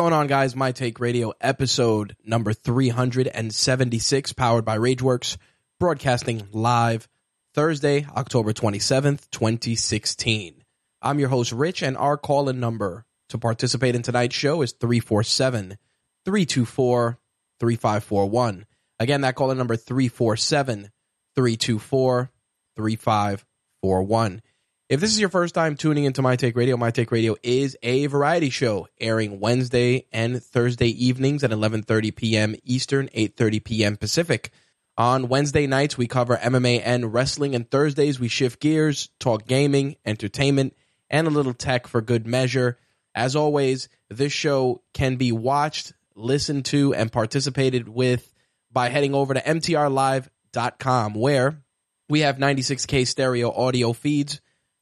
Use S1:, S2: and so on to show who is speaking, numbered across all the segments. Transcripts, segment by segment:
S1: Going on, guys? My Take Radio episode number 376, powered by Rageworks, broadcasting live Thursday, October 27th, 2016. I'm your host, Rich, and our call in number to participate in tonight's show is 347 324 3541. Again, that call in number 347 324 3541. If this is your first time tuning into My Take Radio, My Take Radio is a variety show airing Wednesday and Thursday evenings at 11:30 p.m. Eastern, 8:30 p.m. Pacific. On Wednesday nights, we cover MMA and wrestling, and Thursdays we shift gears, talk gaming, entertainment, and a little tech for good measure. As always, this show can be watched, listened to, and participated with by heading over to mtrlive.com, where we have 96k stereo audio feeds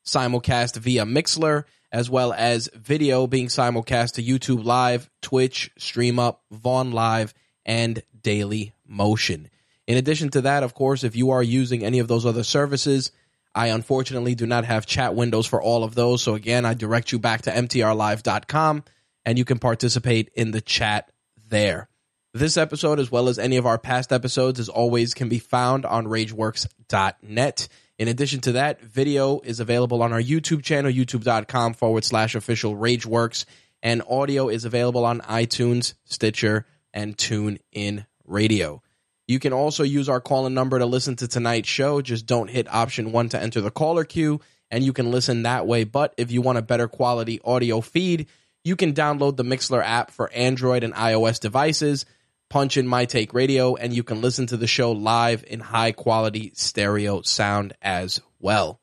S1: simulcast via Mixlr, as well as video being simulcast to YouTube Live, Twitch, StreamUp, Vaughn Live, and Daily Motion. In addition to that, of course, if you are using any of those other services, I unfortunately do not have chat windows for all of those. So again, I direct you back to mtrlive.com and you can participate in the chat there. This episode, as well as any of our past episodes, as always, can be found on rageworks.net. In addition to that, video is available on our YouTube channel, youtube.com forward slash official Rageworks, and audio is available on iTunes, Stitcher, and TuneIn Radio. You can also use our call in number to listen to tonight's show. Just don't hit option one to enter the caller queue, and you can listen that way. But if you want a better quality audio feed, you can download the Mixlr app for Android and iOS devices punch in My Take Radio, and you can listen to the show live in high quality stereo sound as well.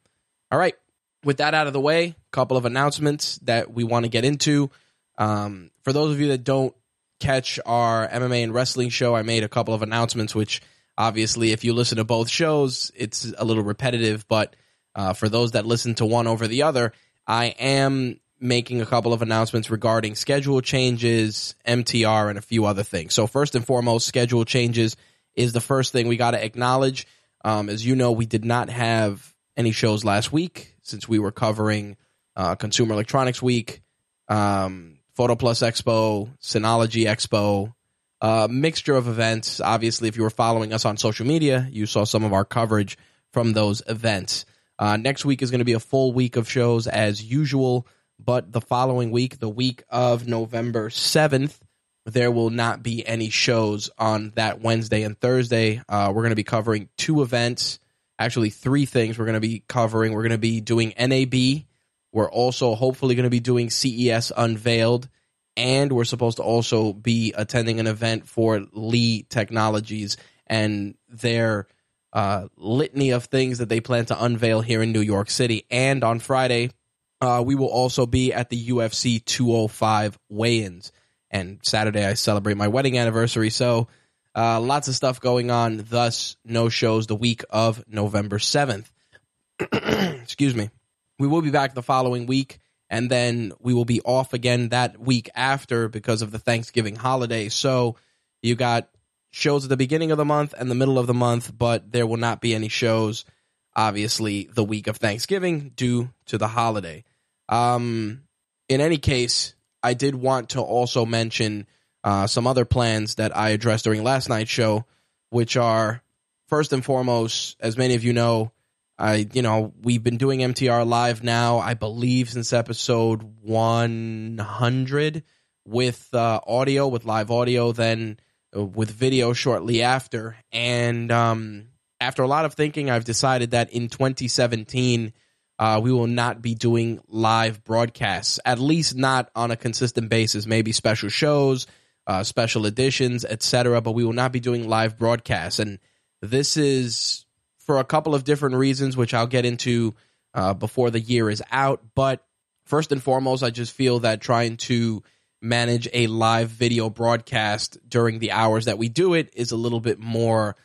S1: All right, with that out of the way, a couple of announcements that we want to get into. Um, for those of you that don't catch our MMA and wrestling show, I made a couple of announcements, which obviously, if you listen to both shows, it's a little repetitive. But uh, for those that listen to one over the other, I am making a couple of announcements regarding schedule changes, MTR, and a few other things. So, first and foremost, schedule changes is the first thing we got to acknowledge. Um, as you know, we did not have any shows last week since we were covering uh, Consumer Electronics Week, um, Photo Plus Expo, Synology Expo, a mixture of events. Obviously, if you were following us on social media, you saw some of our coverage from those events. Uh, next week is going to be a full week of shows as usual. But the following week, the week of November 7th, there will not be any shows on that Wednesday and Thursday. Uh, we're going to be covering two events, actually, three things we're going to be covering. We're going to be doing NAB. We're also hopefully going to be doing CES Unveiled. And we're supposed to also be attending an event for Lee Technologies and their uh, litany of things that they plan to unveil here in New York City. And on Friday, uh, we will also be at the UFC 205 weigh-ins, and Saturday I celebrate my wedding anniversary. So uh, lots of stuff going on. Thus, no shows the week of November 7th. Excuse me. We will be back the following week, and then we will be off again that week after because of the Thanksgiving holiday. So you got shows at the beginning of the month and the middle of the month, but there will not be any shows, obviously, the week of Thanksgiving due to the holiday. Um, in any case, I did want to also mention uh, some other plans that I addressed during last night's show, which are first and foremost, as many of you know, I you know we've been doing MTR live now, I believe since episode 100 with uh, audio, with live audio, then uh, with video shortly after, and um, after a lot of thinking, I've decided that in 2017 uh, we will not be doing live broadcasts, at least not on a consistent basis. Maybe special shows, uh, special editions, etc. But we will not be doing live broadcasts, and this is for a couple of different reasons, which I'll get into uh, before the year is out. But first and foremost, I just feel that trying to manage a live video broadcast during the hours that we do it is a little bit more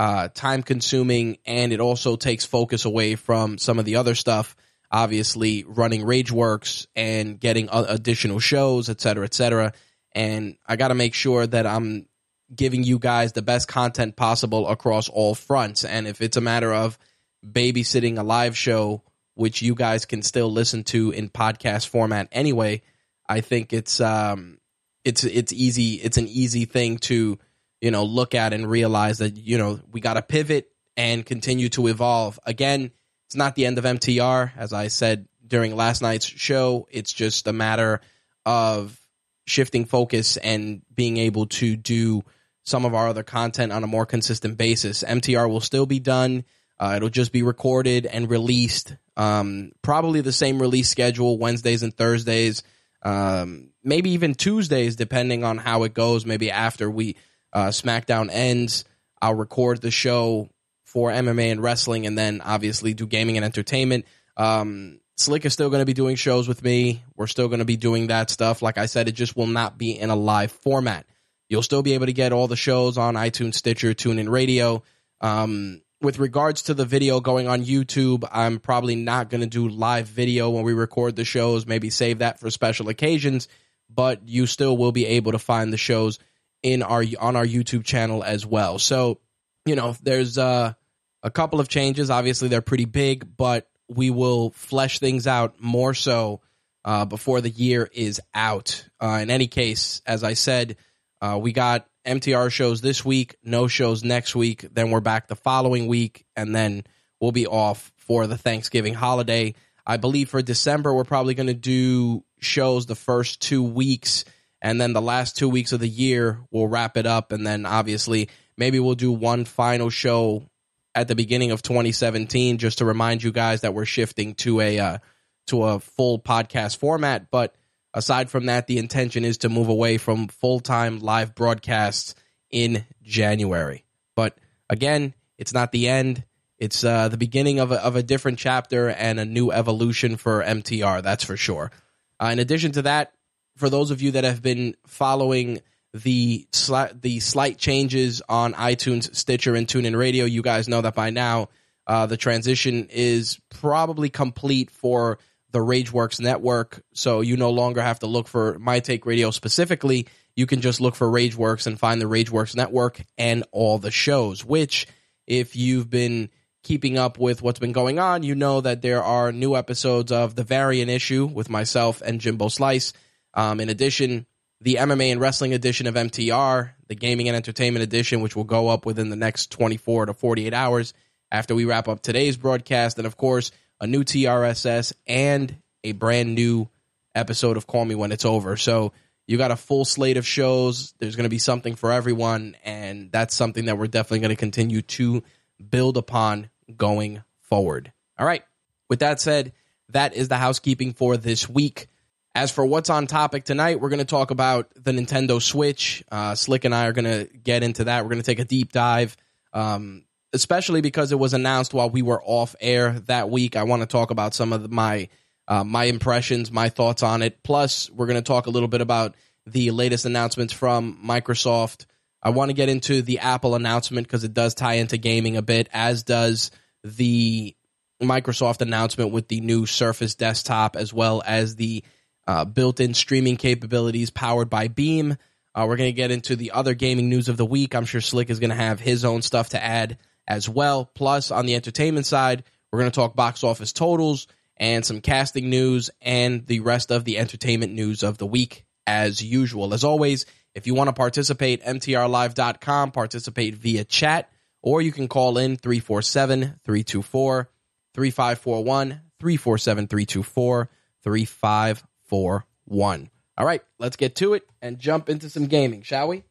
S1: uh, time consuming, and it also takes focus away from some of the other stuff. Obviously, running RageWorks and getting additional shows, et cetera, et cetera. And I got to make sure that I'm giving you guys the best content possible across all fronts. And if it's a matter of babysitting a live show, which you guys can still listen to in podcast format anyway, I think it's um, it's it's easy. It's an easy thing to you know, look at and realize that, you know, we got to pivot and continue to evolve. Again, it's not the end of MTR. As I said during last night's show, it's just a matter of shifting focus and being able to do some of our other content on a more consistent basis. MTR will still be done. Uh, it'll just be recorded and released. Um, probably the same release schedule, Wednesdays and Thursdays, um, maybe even Tuesdays, depending on how it goes. Maybe after we uh, SmackDown ends, I'll record the show for MMA and wrestling, and then obviously do gaming and entertainment. Um, Slick is still going to be doing shows with me. We're still going to be doing that stuff. Like I said, it just will not be in a live format. You'll still be able to get all the shows on iTunes, Stitcher, TuneIn Radio. Um, with regards to the video going on YouTube, I'm probably not going to do live video when we record the shows. Maybe save that for special occasions, but you still will be able to find the shows in our on our YouTube channel as well. So, you know, there's uh, a couple of changes. Obviously, they're pretty big, but we will flesh things out more so uh, before the year is out. Uh, in any case, as I said, uh, we got MTR shows this week, no shows next week. Then we're back the following week, and then we'll be off for the Thanksgiving holiday. I believe for December, we're probably going to do shows the first two weeks and then the last two weeks of the year we'll wrap it up. And then obviously maybe we'll do one final show at the beginning of 2017 just to remind you guys that we're shifting to a uh, to a full podcast format. But aside from that the intention is to move away from full-time live broadcasts in January. But again it's not the end. It's uh, the beginning of a, of a different chapter and a new evolution for MTR that's for sure. Uh, in addition to that for those of you that have been following the the slight changes on iTunes, Stitcher, and TuneIn Radio, you guys know that by now uh, the transition is probably complete for the RageWorks network. So you no longer have to look for My Take Radio specifically. You can just look for RageWorks and find the RageWorks network and all the shows. Which, if you've been keeping up with what's been going on, you know that there are new episodes of the Variant Issue with myself and Jimbo Slice um, in addition, the MMA and Wrestling edition of MTR, the Gaming and Entertainment edition, which will go up within the next 24 to 48 hours after we wrap up today's broadcast, and of course, a new TRSS and a brand new episode of Call Me When It's Over. So you got a full slate of shows. There's going to be something for everyone, and that's something that we're definitely going to continue to build upon going forward. All right. With that said, that is the housekeeping for this week. As for what's on topic tonight, we're going to talk about the Nintendo Switch. Uh, Slick and I are going to get into that. We're going to take a deep dive, um, especially because it was announced while we were off air that week. I want to talk about some of the, my uh, my impressions, my thoughts on it. Plus, we're going to talk a little bit about the latest announcements from Microsoft. I want to get into the Apple announcement because it does tie into gaming a bit, as does the Microsoft announcement with the new Surface desktop, as well as the uh, built-in streaming capabilities powered by Beam. Uh, we're going to get into the other gaming news of the week. I'm sure Slick is going to have his own stuff to add as well. Plus, on the entertainment side, we're going to talk box office totals and some casting news and the rest of the entertainment news of the week as usual. As always, if you want to participate, mtrlive.com, participate via chat, or you can call in 347 324 3541, 347 324 3541. All right, let's get to it and jump into some gaming, shall we?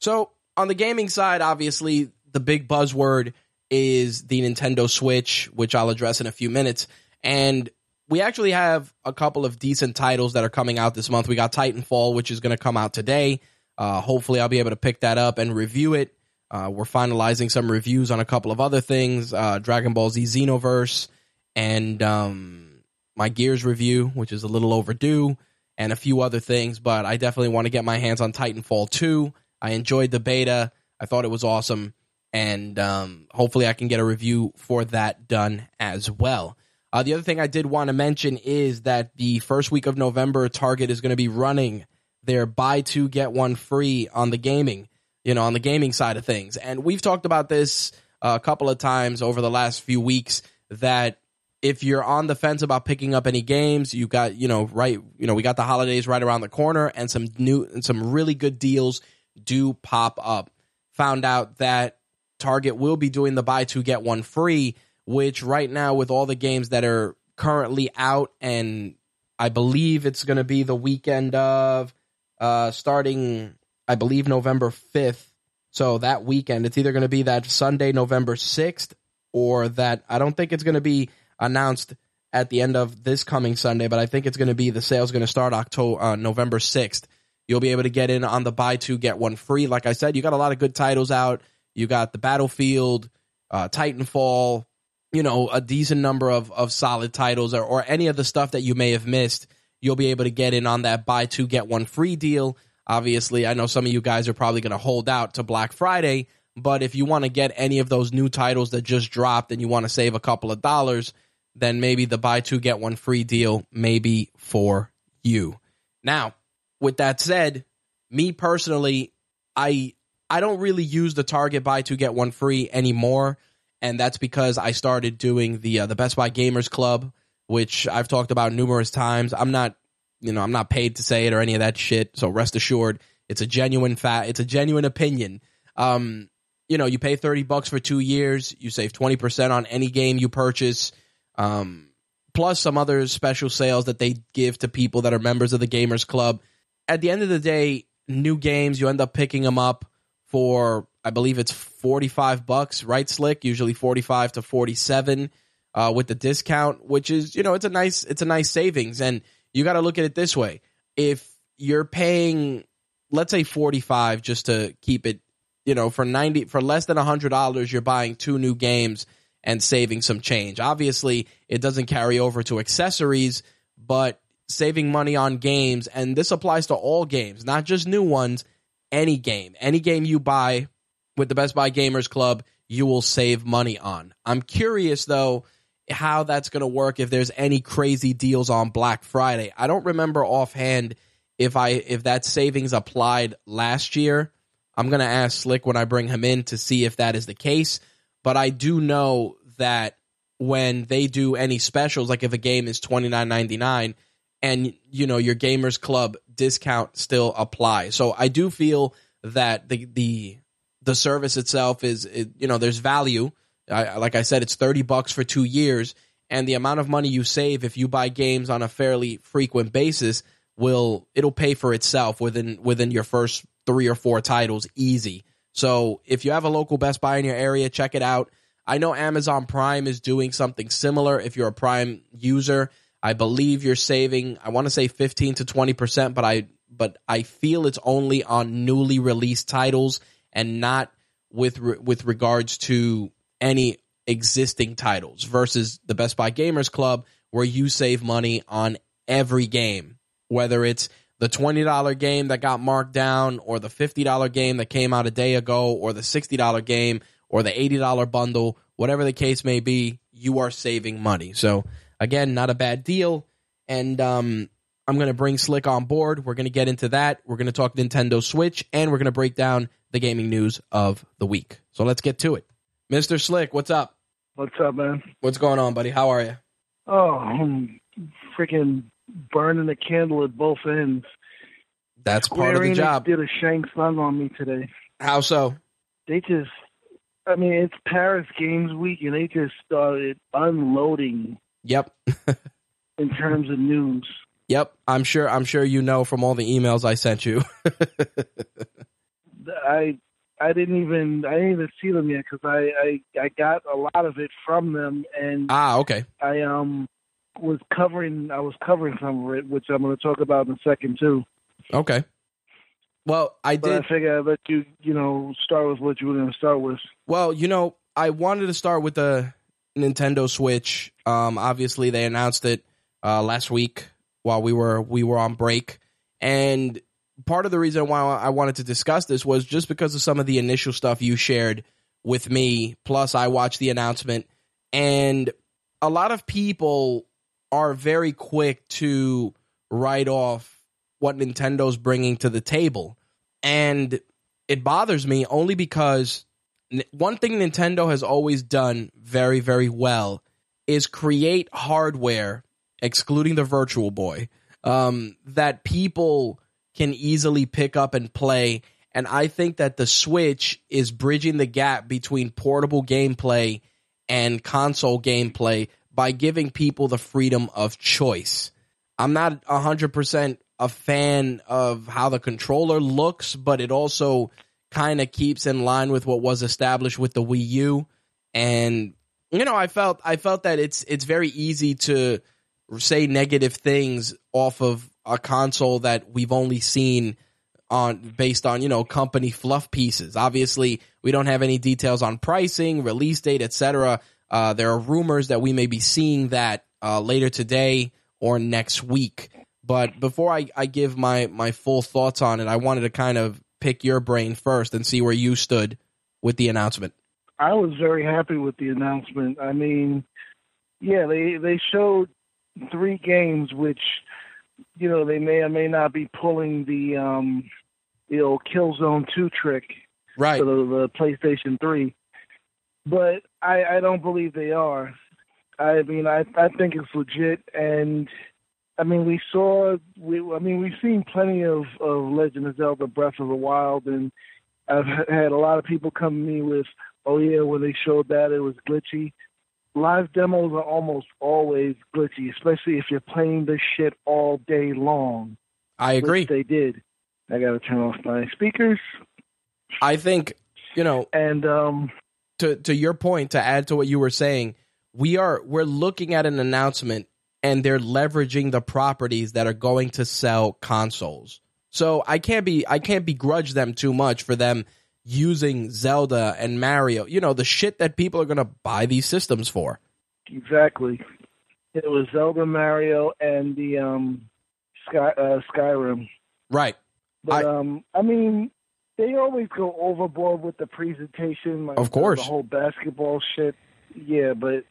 S1: So, on the gaming side, obviously, the big buzzword is the Nintendo Switch, which I'll address in a few minutes. And we actually have a couple of decent titles that are coming out this month. We got Titanfall, which is going to come out today. Uh, hopefully, I'll be able to pick that up and review it. Uh, we're finalizing some reviews on a couple of other things uh, Dragon Ball Z Xenoverse and um, my Gears review, which is a little overdue, and a few other things. But I definitely want to get my hands on Titanfall 2. I enjoyed the beta, I thought it was awesome. And um, hopefully, I can get a review for that done as well. Uh, the other thing I did want to mention is that the first week of November, Target is going to be running their buy two, get one free on the gaming you know, on the gaming side of things. And we've talked about this a couple of times over the last few weeks that if you're on the fence about picking up any games, you got, you know, right, you know, we got the holidays right around the corner and some new and some really good deals do pop up. Found out that Target will be doing the buy two get one free, which right now with all the games that are currently out and I believe it's going to be the weekend of uh starting I believe November 5th. So that weekend, it's either going to be that Sunday, November 6th, or that I don't think it's going to be announced at the end of this coming Sunday, but I think it's going to be the sale's going to start October, uh, November 6th. You'll be able to get in on the buy two, get one free. Like I said, you got a lot of good titles out. You got the Battlefield, uh, Titanfall, you know, a decent number of, of solid titles or, or any of the stuff that you may have missed. You'll be able to get in on that buy two, get one free deal. Obviously, I know some of you guys are probably going to hold out to Black Friday, but if you want to get any of those new titles that just dropped and you want to save a couple of dollars, then maybe the buy two get one free deal may be for you. Now, with that said, me personally, I I don't really use the Target buy two get one free anymore, and that's because I started doing the uh, the Best Buy Gamers Club, which I've talked about numerous times. I'm not you know, I'm not paid to say it or any of that shit. So rest assured, it's a genuine fact. It's a genuine opinion. Um, you know, you pay 30 bucks for two years. You save 20% on any game you purchase. Um, plus some other special sales that they give to people that are members of the Gamers Club. At the end of the day, new games, you end up picking them up for, I believe it's 45 bucks, right, Slick? Usually 45 to 47 uh, with the discount, which is, you know, it's a nice, it's a nice savings. And, you got to look at it this way. If you're paying, let's say 45 just to keep it, you know, for 90, for less than $100, you're buying two new games and saving some change. Obviously, it doesn't carry over to accessories, but saving money on games, and this applies to all games, not just new ones, any game. Any game you buy with the Best Buy Gamers Club, you will save money on. I'm curious though how that's going to work if there's any crazy deals on Black Friday. I don't remember offhand if I if that savings applied last year. I'm going to ask Slick when I bring him in to see if that is the case, but I do know that when they do any specials like if a game is 29.99 and you know your gamers club discount still applies. So I do feel that the the the service itself is it, you know there's value I, like I said, it's 30 bucks for two years. And the amount of money you save if you buy games on a fairly frequent basis will it'll pay for itself within within your first three or four titles easy. So if you have a local Best Buy in your area, check it out. I know Amazon Prime is doing something similar. If you're a Prime user, I believe you're saving. I want to say 15 to 20 percent, but I but I feel it's only on newly released titles and not with with regards to any existing titles versus the Best Buy Gamers Club where you save money on every game, whether it's the $20 game that got marked down or the $50 game that came out a day ago or the $60 game or the $80 bundle, whatever the case may be, you are saving money. So again, not a bad deal. And um, I'm going to bring Slick on board. We're going to get into that. We're going to talk Nintendo Switch, and we're going to break down the gaming news of the week. So let's get to it. Mr. Slick, what's up?
S2: What's up, man?
S1: What's going on, buddy? How are you?
S2: Oh, I'm freaking burning a candle at both ends.
S1: That's part of the job.
S2: Did a shank Tsung on me today.
S1: How so?
S2: They just, I mean, it's Paris Games Week, and they just started unloading
S1: Yep.
S2: in terms of news.
S1: Yep. I'm sure I'm sure you know from all the emails I sent you.
S2: I I didn't even I didn't even see them yet because I, I I got a lot of it from them, and
S1: ah, okay.
S2: I um was covering I was covering some of it, which I'm going to talk about in a second too.
S1: Okay. Well, I
S2: But
S1: did
S2: I figure I'd let you you know start with what you were going to start with.
S1: Well, you know, I wanted to start with the Nintendo Switch. Um, obviously, they announced it uh, last week while we were we were on break, and part of the reason why I wanted to discuss this was just because of some of the initial stuff you shared with me. Plus, I watched the announcement, and a lot of people are very quick to write off what Nintendo's bringing to the table, and it bothers me only because one thing Nintendo has always done very, very well is create hardware, excluding the Virtual Boy, um, that people can easily pick up and play. And I think that the Switch is bridging the gap between portable gameplay and console gameplay by giving people the freedom of choice. I'm not 100% a fan of how the controller looks, but it also kind of keeps in line with what was established with the Wii U. And you know, I felt I felt that it's it's very easy to say negative things off of a console that we've only seen on based on you know company fluff pieces. Obviously, we don't have any details on pricing, release date, etc. Uh, there are rumors that we may be seeing that uh, later today or next week. But before I, I give my my full thoughts on it, I wanted to kind of pick your brain first and see where you stood with the announcement.
S2: I was very happy with the announcement. I mean, yeah, they they showed three games, which you know they may or may not be pulling the um, the old Killzone Two trick
S1: Right.
S2: for the, the PlayStation Three, but I, I don't believe they are. I mean, I I think it's legit, and I mean, we saw we I mean we've seen plenty of of Legend of Zelda: Breath of the Wild, and I've had a lot of people come to me with, "Oh yeah, when they showed that it was glitchy." Live demos are almost always glitchy, especially if you're playing this shit all day long.
S1: I agree.
S2: They did. I got to turn off my speakers,
S1: I think you know
S2: and um,
S1: to to your point to add to what you were saying, we are we're looking at an announcement and they're leveraging the properties that are going to sell consoles. So I can't be I can't begrudge them too much for them using Zelda and Mario, you know, the shit that people are going to buy these systems for.
S2: exactly, it was Zelda, Mario, and the um, Sky uh, Skyrim.
S1: Right.
S2: But
S1: I-
S2: um, I mean, they always go overboard with the presentation. Like,
S1: Of course.
S2: the whole basketball shit. Yeah, but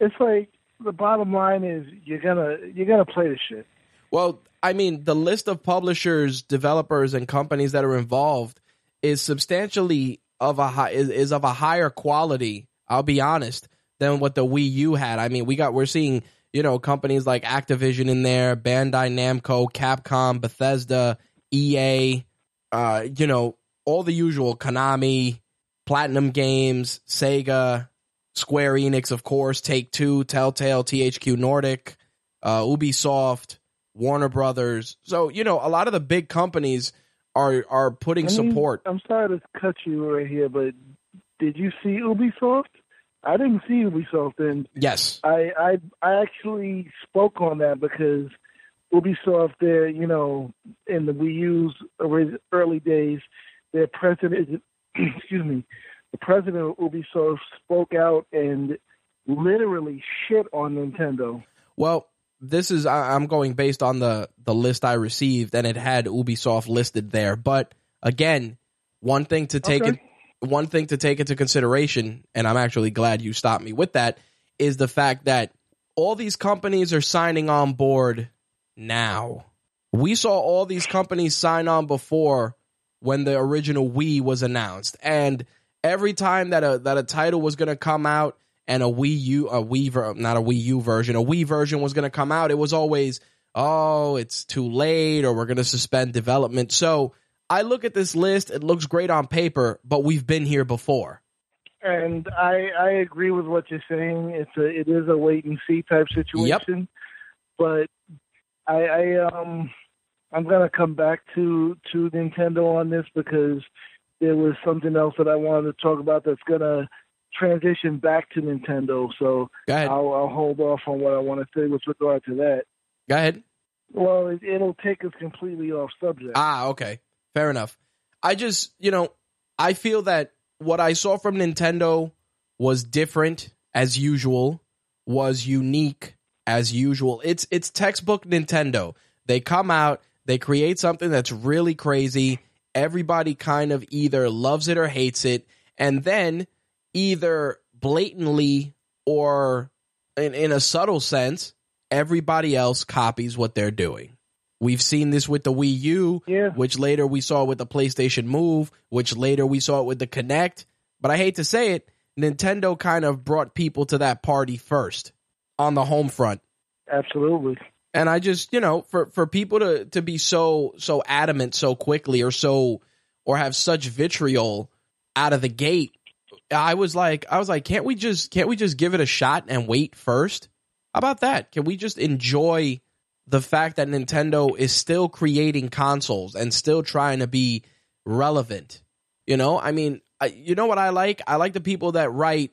S2: it's like the bottom line is you're gonna you're gonna play the shit.
S1: Well, I mean, the list of publishers, developers, and companies that are involved is substantially of a high is, is of a higher quality. I'll be honest than what the Wii U had. I mean, we got we're seeing you know companies like Activision in there, Bandai Namco, Capcom, Bethesda, EA, uh, you know all the usual Konami, Platinum Games, Sega, Square Enix, of course, Take Two, Telltale, THQ Nordic, uh, Ubisoft, Warner Brothers. So you know, a lot of the big companies are are putting
S2: I mean,
S1: support.
S2: I'm sorry to cut you right here, but did you see Ubisoft? I didn't see Ubisoft, and
S1: Yes,
S2: I I I actually spoke on that because Ubisoft, there, you know, in the Wii U's early days, their president, excuse me, the president of Ubisoft spoke out and literally shit on Nintendo.
S1: Well, this is I, I'm going based on the the list I received, and it had Ubisoft listed there. But again, one thing to take
S2: Okay.
S1: it, one thing to take into consideration, and I'm actually glad you stopped me with that, is the fact that all these companies are signing on board now. We saw all these companies sign on before when the original Wii was announced, and every time that a that a title was going to come out and a Wii U, a Wii, ver- not a Wii U version, a Wii version was going to come out, it was always, oh, it's too late, or we're going to suspend development. So I look at this list; it looks great on paper, but we've been here before.
S2: And I I agree with what you're saying. It's a it is a wait and see type situation. Yep. But I, I um I'm gonna come back to to Nintendo on this because there was something else that I wanted to talk about that's gonna transition back to Nintendo. So. I'll, I'll hold off on what I want to say with regard to that.
S1: Go ahead.
S2: Well, it, it'll take us completely off subject.
S1: Ah, okay. Fair enough. I just, you know, I feel that what I saw from Nintendo was different as usual, was unique as usual. It's it's textbook Nintendo. They come out, they create something that's really crazy. Everybody kind of either loves it or hates it, and then either blatantly or in, in a subtle sense, everybody else copies what they're doing. We've seen this with the Wii U,
S2: Yeah.
S1: which later we saw with the PlayStation Move, which later we saw it with the Kinect. But I hate to say it, Nintendo kind of brought people to that party first on the home front.
S2: Absolutely.
S1: And I just, you know, for for people to to be so so adamant so quickly or so or have such vitriol out of the gate, I was like I was like can't we just can't we just give it a shot and wait first? How about that? Can we just enjoy the fact that Nintendo is still creating consoles and still trying to be relevant? You know, I mean, I, you know what I like? I like the people that write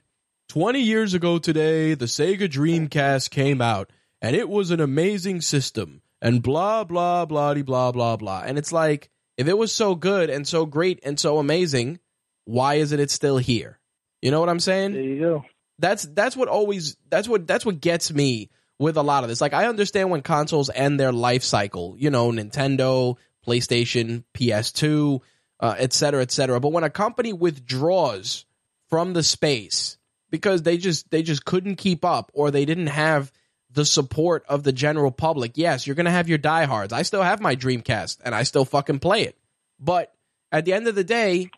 S1: 20 years ago today, the Sega Dreamcast came out and it was an amazing system and blah, blah, blah, blah, blah, blah. And it's like, if it was so good and so great and so amazing, why isn't it still here? You know what I'm saying?
S2: There you go.
S1: that's that's what always that's what that's what gets me with a lot of this. Like I understand when consoles end their life cycle, you know, Nintendo, PlayStation, PS2, uh, et cetera, et cetera. But when a company withdraws from the space because they just they just couldn't keep up or they didn't have the support of the general public, yes, you're gonna have your diehards. I still have my Dreamcast and I still fucking play it. But at the end of the day,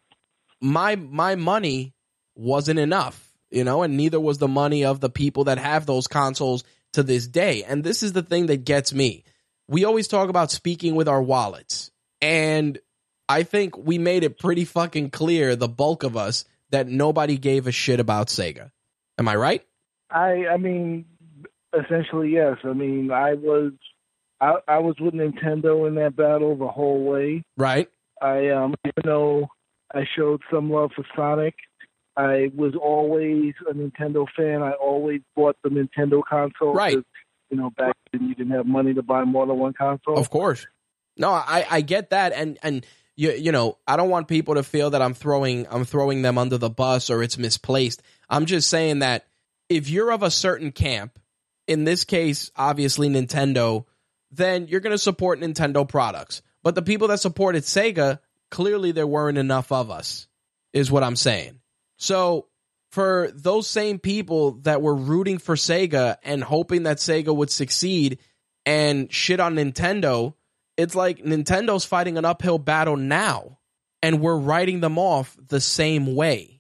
S1: my my money wasn't enough, you know, and neither was the money of the people that have those consoles to this day. And this is the thing that gets me. We always talk about speaking with our wallets. And I think we made it pretty fucking clear, the bulk of us, that nobody gave a shit about Sega. Am I right?
S2: I I mean, essentially yes. I mean, I was I, I was with Nintendo in that battle the whole way.
S1: Right.
S2: I um even though I showed some love for Sonic, I was always a Nintendo fan. I always bought the Nintendo console.
S1: Right.
S2: You know, back then you didn't have money to buy more than one console.
S1: Of course. No, I, I get that, and and you you know I don't want people to feel that I'm throwing I'm throwing them under the bus or it's misplaced. I'm just saying that if you're of a certain camp, in this case, obviously Nintendo, then you're going to support Nintendo products. But the people that supported Sega, clearly there weren't enough of us, is what I'm saying. So for those same people that were rooting for Sega and hoping that Sega would succeed and shit on Nintendo, it's like Nintendo's fighting an uphill battle now and we're writing them off the same way.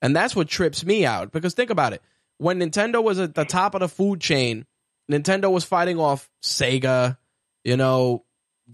S1: And that's what trips me out because think about it. When Nintendo was at the top of the food chain, Nintendo was fighting off Sega, you know,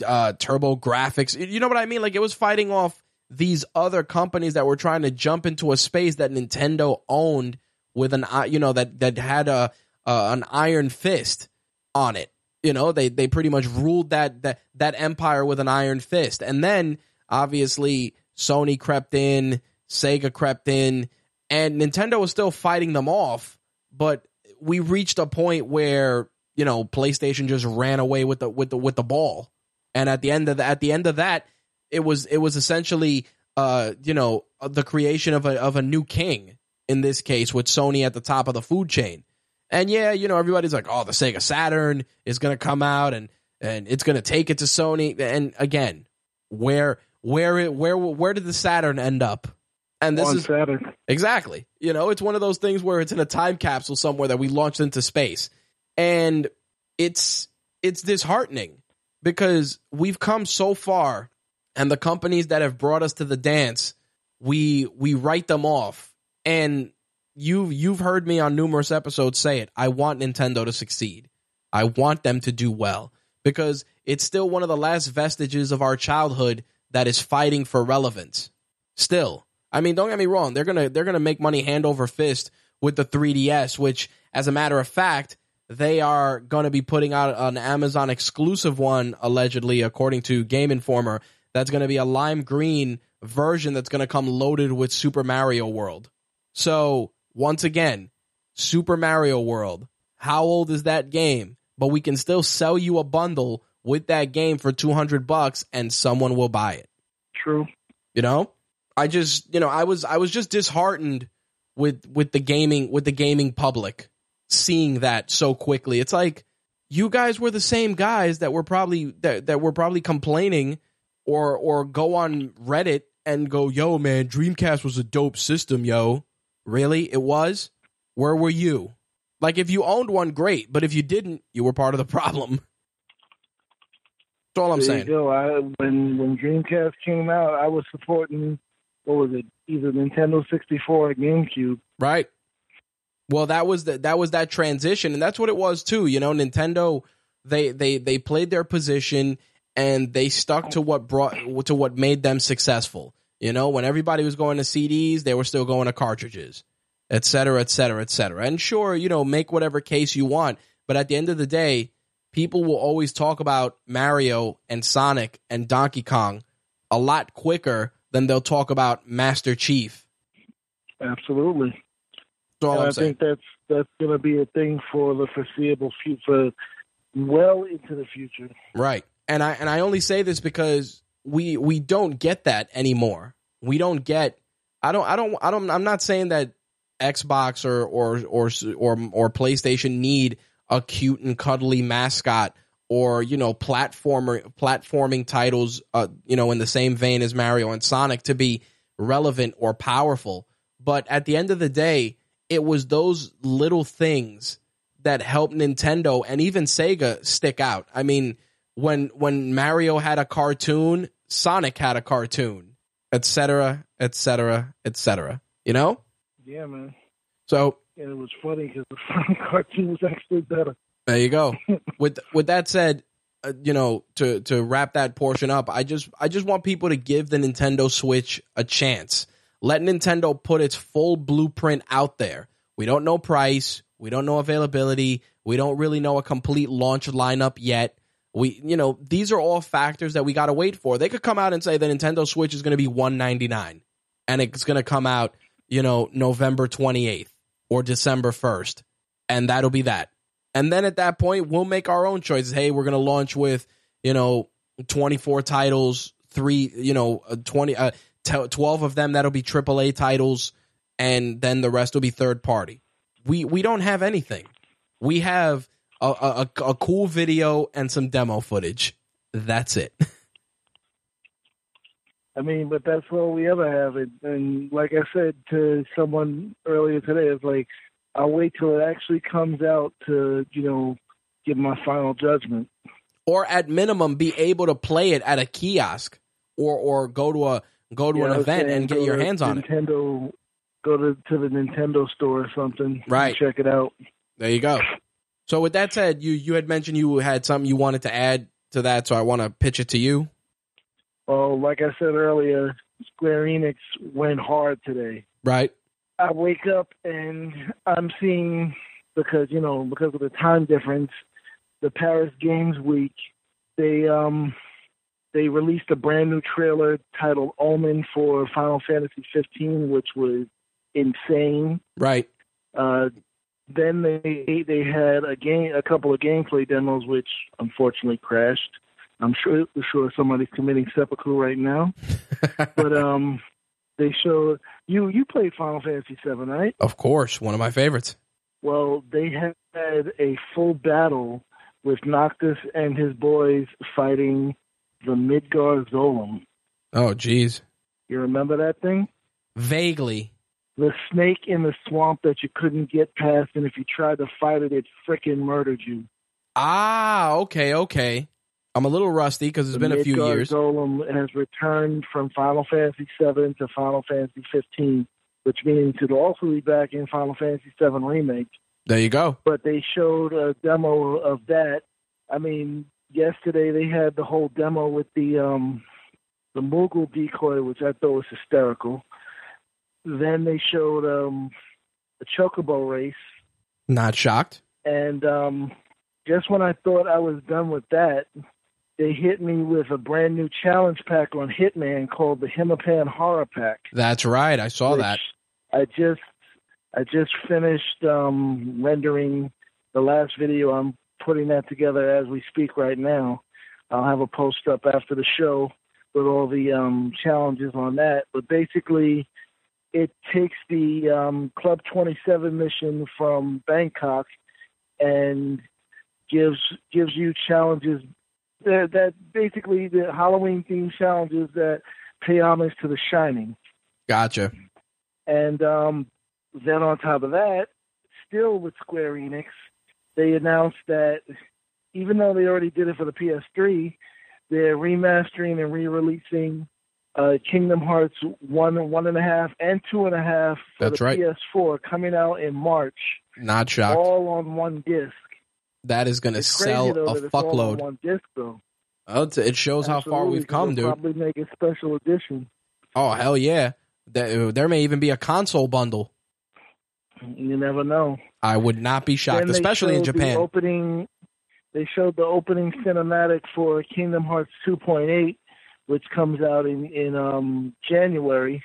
S1: uh, TurboGrafx. You know what I mean? Like it was fighting off these other companies that were trying to jump into a space that Nintendo owned with an you know that that had a uh, an iron fist on it. You know, they they pretty much ruled that that that empire with an iron fist. And then obviously Sony crept in, Sega crept in, and Nintendo was still fighting them off, but we reached a point where, you know, PlayStation just ran away with the with the with the ball. And at the end of the, at the end of that, it was it was essentially uh you know the creation of a of a new king in this case with Sony at the top of the food chain. And yeah, you know everybody's like, "Oh, the Sega Saturn is going to come out and and it's going to take it to Sony." And again, where where it where where did the Saturn end up And this
S2: on
S1: is
S2: Saturn.
S1: Exactly. You know, it's one of those things where it's in a time capsule somewhere that we launched into space. And it's it's disheartening because we've come so far and the companies that have brought us to the dance, we we write them off. And you you've heard me on numerous episodes say it. I want Nintendo to succeed. I want them to do well because it's still one of the last vestiges of our childhood that is fighting for relevance. Still, I mean, don't get me wrong. They're gonna they're gonna make money hand over fist with the 3DS, which, as a matter of fact, they are going to be putting out an Amazon exclusive one, allegedly, according to Game Informer. That's going to be a lime green version that's going to come loaded with Super Mario World. So, once again, Super Mario World. How old is that game? But we can still sell you a bundle with that game for 200 bucks and someone will buy it.
S2: True.
S1: You know? I just, you know, I was I was just disheartened with with the gaming with the gaming public seeing that so quickly. It's like you guys were the same guys that were probably that, that were probably complaining or or go on Reddit and go, "Yo, man, Dreamcast was a dope system, yo." Really? It was? Where were you? Like if you owned one, great, but if you didn't, you were part of the problem. That's all I'm
S2: there
S1: saying.
S2: You go. I, when when Dreamcast came out, I was supporting what was it? Either Nintendo 64 or GameCube.
S1: Right. Well, that was the, that was that transition, and that's what it was too. You know, Nintendo they they they played their position and they stuck to what brought to what made them successful. You know, when everybody was going to CDs, they were still going to cartridges, et cetera, et cetera, et cetera. And sure, you know, make whatever case you want, but at the end of the day, people will always talk about Mario and Sonic and Donkey Kong a lot quicker than they'll talk about Master Chief.
S2: Absolutely.
S1: That's all
S2: And
S1: I'm
S2: I
S1: saying.
S2: think that's that's going to be a thing for the foreseeable future, well into the future.
S1: Right. And I and I only say this because we we don't get that anymore. We don't get I don't I don't I don't I'm not saying that Xbox or or or or or PlayStation need a cute and cuddly mascot or you know platformer platforming titles uh you know in the same vein as Mario and Sonic to be relevant or powerful. But at the end of the day, it was those little things that helped Nintendo and even Sega stick out. I mean, when when Mario had a cartoon, Sonic had a cartoon, etc., etc., etc. You know?
S2: Yeah, man.
S1: So
S2: And it was funny because the Sonic cartoon was actually better.
S1: there you go. with with that said, uh, you know, to to wrap that portion up, I just I just want people to give the Nintendo Switch a chance. Let Nintendo put its full blueprint out there. We don't know price, we don't know availability, we don't really know a complete launch lineup yet. We, you know, these are all factors that we got to wait for. They could come out and say the Nintendo Switch is going to be 199 and it's going to come out, you know, November 28th or December 1st. And that'll be that. And then at that point, we'll make our own choices. Hey, we're going to launch with, you know, 24 titles, three, you know, uh, 20, uh, 12 of them that'll be AAA titles, and then the rest will be third party. We we don't have anything. We have a, a, a- cool video and some demo footage. That's it.
S2: I mean, but that's all we ever have. And, and like I said to someone earlier today, it's like I'll wait till it actually comes out to, you know, give my final judgment.
S1: or at minimum, be able to play it at a kiosk, or or go to a go to
S2: You
S1: an
S2: know what I'm
S1: event
S2: saying?
S1: and get your hands on it.
S2: Nintendo, go to to the Nintendo store or something. and
S1: Right.
S2: Check it out.
S1: There you go. So with that said, you you had mentioned you had something you wanted to add to that, so I want to pitch it to you.
S2: Well, like I said earlier, Square Enix went hard today.
S1: Right.
S2: I wake up and I'm seeing because you know because of the time difference, the Paris Games Week, they um they released a brand new trailer titled Omen for Final Fantasy 15, which was insane.
S1: Right.
S2: Uh, then they they had a game, a couple of gameplay demos, which unfortunately crashed. I'm sure sure somebody's committing seppuku right now. but um, they showed you you played Final Fantasy Seven, right?
S1: Of course, one of my favorites.
S2: Well, they had a full battle with Noctis and his boys fighting the Midgar Zolom.
S1: Oh, jeez.
S2: You remember that thing?
S1: Vaguely.
S2: The snake in the swamp that you couldn't get past, and if you tried to fight it, it frickin' murdered you.
S1: Ah, okay, okay. I'm a little rusty because it's
S2: The
S1: been a few years.
S2: Golem has returned from Final Fantasy VII to Final Fantasy 15, which means it'll also be back in Final Fantasy VII Remake.
S1: There you go.
S2: But they showed a demo of that. I mean, yesterday they had the whole demo with the um the Moogle decoy, which I thought was hysterical. Then they showed um a chocobo race,
S1: Not shocked.
S2: and um just when I thought I was done with that, they hit me with a brand new challenge pack on Hitman called the Himmapan Horror Pack.
S1: That's right. I saw that.
S2: I just I just finished um, rendering the last video. I'm putting that together as we speak right now. I'll have a post up after the show with all the um, challenges on that. But basically, it takes the um, Club 27 mission from Bangkok and gives gives you challenges that, that basically the Halloween themed challenges that pay homage to The Shining.
S1: Gotcha.
S2: And um, then on top of that, still with Square Enix, they announced that even though they already did it for the PS3, they're remastering and re-releasing uh, Kingdom Hearts one, one and a half, and two and a half for
S1: That's
S2: the
S1: right.
S2: PS4 coming out in March,
S1: Not shocked.
S2: all on one disc.
S1: that is going to sell
S2: though
S1: a
S2: that it's all on
S1: fuckload.
S2: one disc though.
S1: Oh, it shows how far we've come, dude.
S2: Probably make a special edition.
S1: Oh hell yeah! There, there may even be a console bundle.
S2: You never know.
S1: I would not be shocked, especially in
S2: showed the
S1: Japan.
S2: opening, they showed the opening cinematic for Kingdom Hearts 2.8, which comes out in in um, January.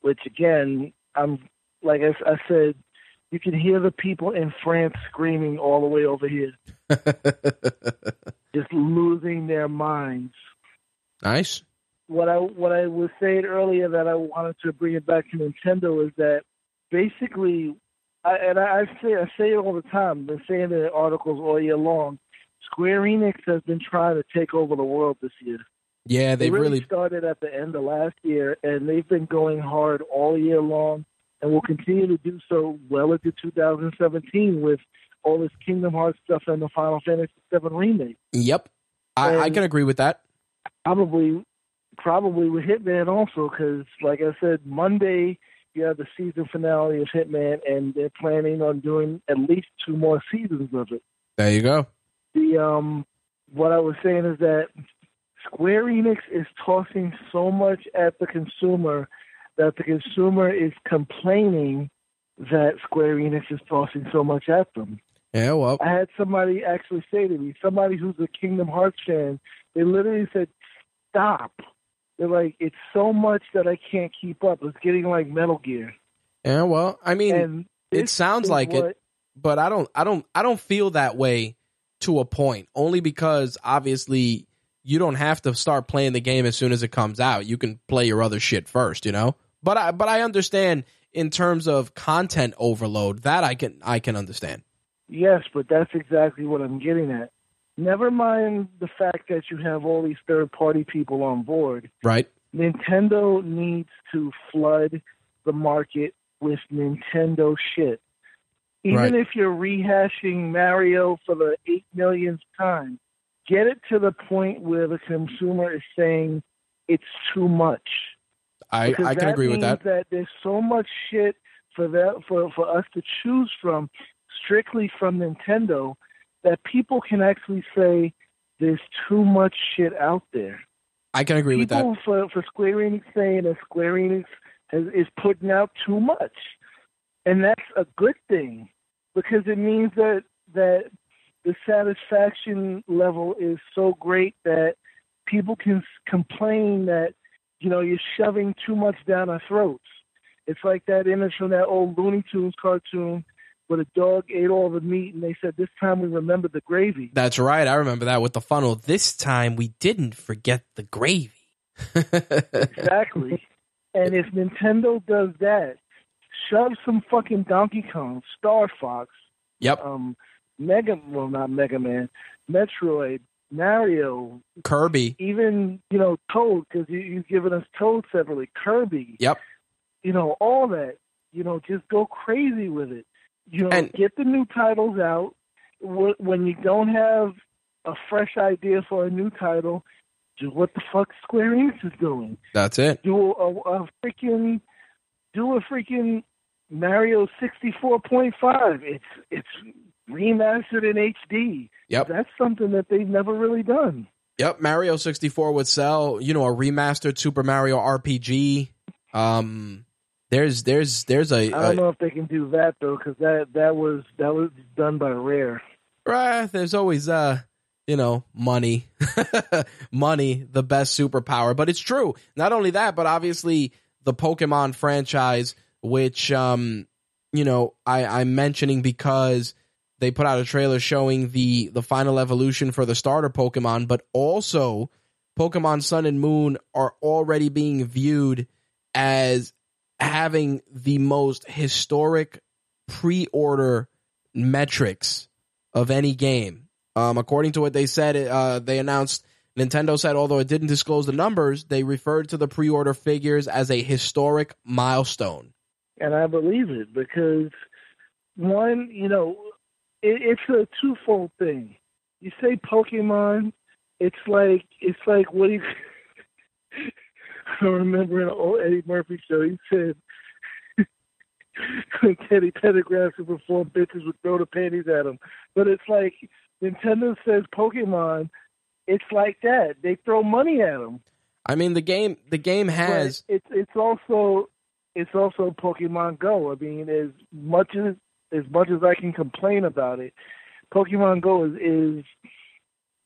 S2: Which again, I'm like I, I said, you can hear the people in France screaming all the way over here, just losing their minds.
S1: nice.
S2: What I what I was saying earlier that I wanted to bring it back to Nintendo is that basically I, and I, I say I say it all the time. I've been saying it in articles all year long. Square Enix has been trying to take over the world this year.
S1: Yeah,
S2: They really,
S1: really.
S2: started at the end of last year, and they've been going hard all year long, and will continue to do so well into 2017 with all this Kingdom Hearts stuff and the Final Fantasy VII remake.
S1: Yep, I, I can agree with that.
S2: Probably, probably with Hitman also, because like I said, Monday you have the season finale of Hitman, and they're planning on doing at least two more seasons of it.
S1: There you go.
S2: the um what I was saying is that Square Enix is tossing so much at the consumer that the consumer is complaining that Square Enix is tossing so much at them.
S1: Yeah, well,
S2: I had somebody actually say to me, somebody who's a Kingdom Hearts fan, they literally said, Stop. They're like, It's so much that I can't keep up. It's getting like Metal Gear.
S1: yeah, well. I mean, it sounds like it. but I don't I don't I don't feel that way to a point only because obviously you don't have to start playing the game as soon as it comes out. You can play your other shit first, you know? But I but I understand in terms of content overload, that I can I can understand.
S2: Yes, but that's exactly what I'm getting at. Never mind the fact that you have all these third party people on board.
S1: Right?
S2: Nintendo needs to flood the market with Nintendo shit. Even
S1: Right.
S2: if you're rehashing Mario for the eight millionth time, get it to the point where the consumer is saying it's too much.
S1: I,
S2: Because
S1: I can agree with
S2: means
S1: that.
S2: there's so much shit for that for for us to choose from, strictly from Nintendo, that people can actually say there's too much shit out there.
S1: I can agree with that.
S2: for for Square Enix saying that Square Enix has, is putting out too much, and that's a good thing because it means that that the satisfaction level is so great that people can complain that you know you're shoving too much down our throats. It's like that image from that old Looney Tunes cartoon where the dog ate all the meat and they said this time we remember the gravy.
S1: That's right. I remember that with the funnel. This time we didn't forget the gravy.
S2: Exactly. and if Nintendo does that, shove some fucking Donkey Kong, Star Fox,
S1: yep.
S2: um, Mega, well, not Mega Man, Metroid, Mario,
S1: Kirby.
S2: even you know Toad, because you, you've given us Toad separately, Kirby.
S1: Yep.
S2: you know, all that. You know, just go crazy with it. You know,
S1: And-
S2: get the new titles out. When you don't have a fresh idea for a new title, do what the fuck Square Enix is doing.
S1: That's it.
S2: Do a, a freaking, do a freaking Mario sixty four point five. It's it's remastered in HD.
S1: Yep.
S2: That's something that they've never really done.
S1: Yep, Mario 64 would sell, you know, a remastered Super Mario RPG. Um there's there's there's a,
S2: I don't
S1: a
S2: know if they can do that though, because that that was that was done by Rare.
S1: right, there's always uh you know, money. money, the best superpower, but it's true. Not only that, but obviously the Pokemon franchise which um you know, I I'm mentioning because they put out a trailer showing the the final evolution for the starter Pokemon, but also Pokemon Sun and Moon are already being viewed as having the most historic pre-order metrics of any game. Um, according to what they said, uh, they announced Nintendo said although it didn't disclose the numbers, they referred to the pre-order figures as a historic milestone.
S2: and I believe it because one, you know, it, it's a twofold thing. You say Pokemon, it's like it's like what do you? I remember in an old Eddie Murphy show, he said Teddy Pendergrass would perform, bitches would throw the panties at him. But it's like Nintendo says Pokemon, it's like that. They throw money at them.
S1: I mean, the game the game has
S2: But it's it's also it's also Pokemon Go. I mean, as much as as much as I can complain about it, Pokemon Go is is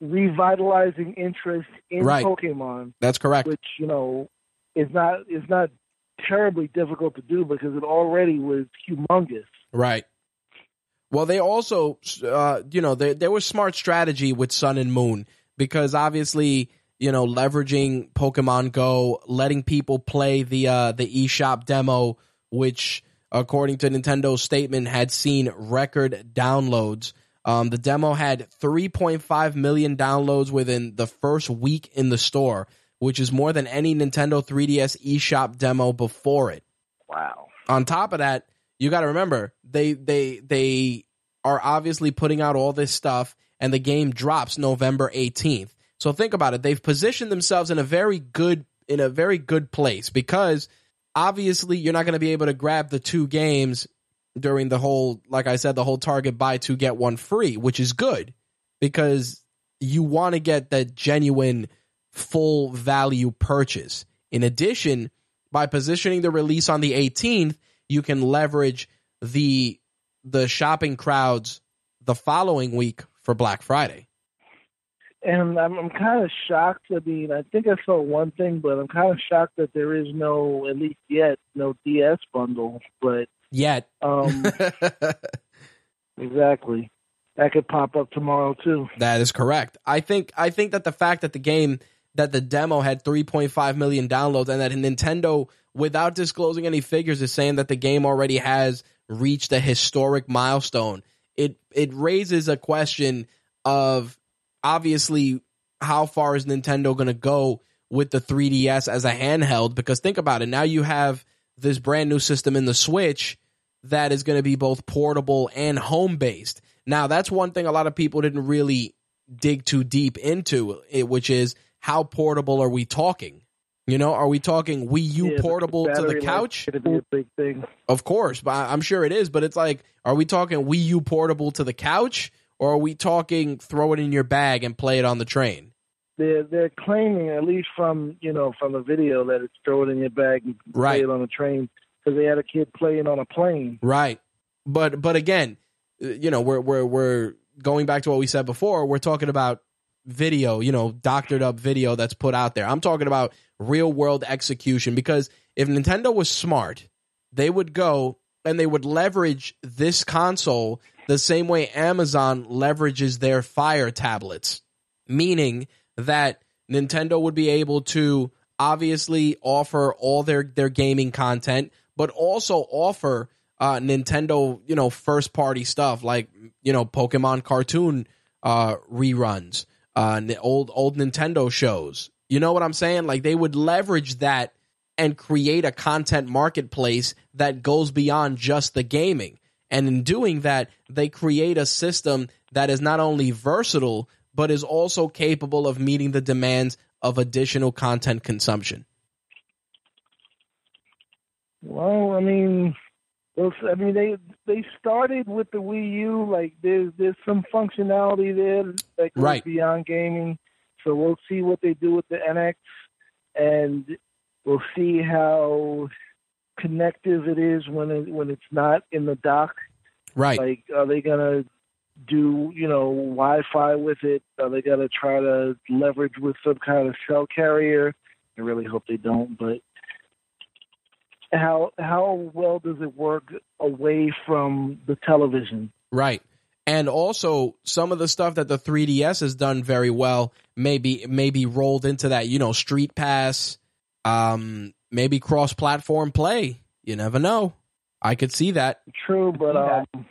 S2: revitalizing interest in
S1: Right.
S2: Pokemon,
S1: that's correct.
S2: which you know is not is not terribly difficult to do because it already was humongous.
S1: Right. Well, they also, uh, you know, there there was smart strategy with Sun and Moon because obviously, you know, leveraging Pokemon Go, letting people play the uh, the eShop demo, which according to Nintendo's statement had seen record downloads. Um, the demo had 3.5 million downloads within the first week in the store, which is more than any Nintendo 3DS eShop demo before it
S2: Wow.
S1: on top of that, you got to remember they they they are obviously putting out all this stuff, and the game drops November eighteenth. So think about it; they've positioned themselves in a very good in a very good place because obviously you're not going to be able to grab the two games during the whole, like I said, the whole Target buy two get one free, which is good because you want to get that genuine full value purchase. In addition, by positioning the release on the 18th, you can leverage the the shopping crowds the following week for Black Friday.
S2: And I'm I'm kind of shocked. I mean, I think I saw one thing, but I'm kind of shocked that there is no, at least yet, no DS bundle. But
S1: Yet.
S2: um, exactly, that could pop up tomorrow too.
S1: That is correct. I think I think that the fact that the game that the demo had 3.5 million downloads and that Nintendo without disclosing any figures is saying that the game already has reached a historic milestone. It it raises a question of obviously how far is Nintendo going to go with the 3DS as a handheld because think about it now you have this brand new system in the Switch that is going to be both portable and home based. Now, that's one thing a lot of people didn't really dig too deep into, it, which is how portable are we talking? You know, are we talking Wii U
S2: Yeah, the
S1: portable to the couch?
S2: Going to be a big thing.
S1: Of course, but I'm sure it is. But it's like, are we talking Wii U portable to the couch, or are we talking throw it in your bag and play it on the train?
S2: They're they're claiming, at least from you know from the video, that it's throw it in your bag and
S1: Right.
S2: play it on a train because they had a kid playing on a plane.
S1: Right. But but again, you know, we're we're we're going back to what we said before. We're talking about video, you know, doctored up video that's put out there. I'm talking about real world execution because if Nintendo was smart, they would go and they would leverage this console the same way Amazon leverages their Fire tablets, meaning that Nintendo would be able to obviously offer all their their gaming content, but also offer uh, Nintendo, you know, first party stuff like you know Pokemon cartoon uh, reruns, uh, old old Nintendo shows. You know what I'm saying? Like they would leverage that and create a content marketplace that goes beyond just the gaming. And in doing that, they create a system that is not only versatile, but is also capable of meeting the demands of additional content consumption.
S2: Well, I mean, those, I mean they they started with the Wii U. Like there's there's some functionality there that goes
S1: Right.
S2: beyond gaming. So we'll see what they do with the NX, and we'll see how connective it is when it when it's not in the dock.
S1: Right.
S2: Like, are they gonna do you know Wi-Fi with it? Are they gonna try to leverage with some kind of cell carrier? I really hope they don't, but how how well does it work away from the television?
S1: Right. And also some of the stuff that the 3DS has done very well maybe maybe rolled into that, you know, Street Pass, um maybe cross-platform play. You never know. I could see that
S2: True, but um,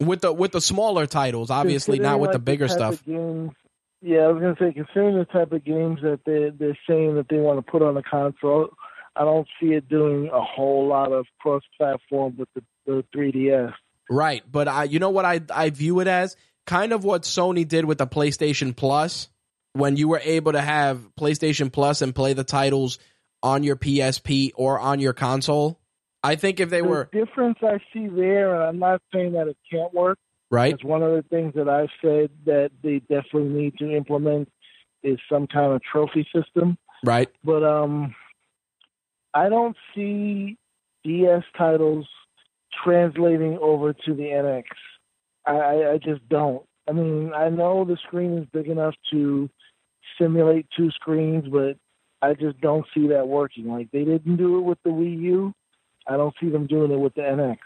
S1: with the with the smaller titles, obviously not
S2: considering,
S1: with the bigger
S2: type
S1: stuff.
S2: Games, yeah, I was gonna say considering the type of games that they they're saying that they want to put on the console, I don't see it doing a whole lot of cross-platform with the, the 3DS.
S1: Right, but I you know what I I view it as kind of what Sony did with the PlayStation Plus when you were able to have PlayStation Plus and play the titles on your PSP or on your console. I think if they
S2: the
S1: were
S2: difference I see there, and I'm not saying that it can't work.
S1: right,
S2: It's one of the things that I've said that they definitely need to implement is some kind of trophy system.
S1: right,
S2: But um, I don't see DS titles translating over to the NX. I, I, I just don't. I mean, I know the screen is big enough to simulate two screens, but I just don't see that working. Like they didn't do it with the Wii U. I don't see them doing it with the NX.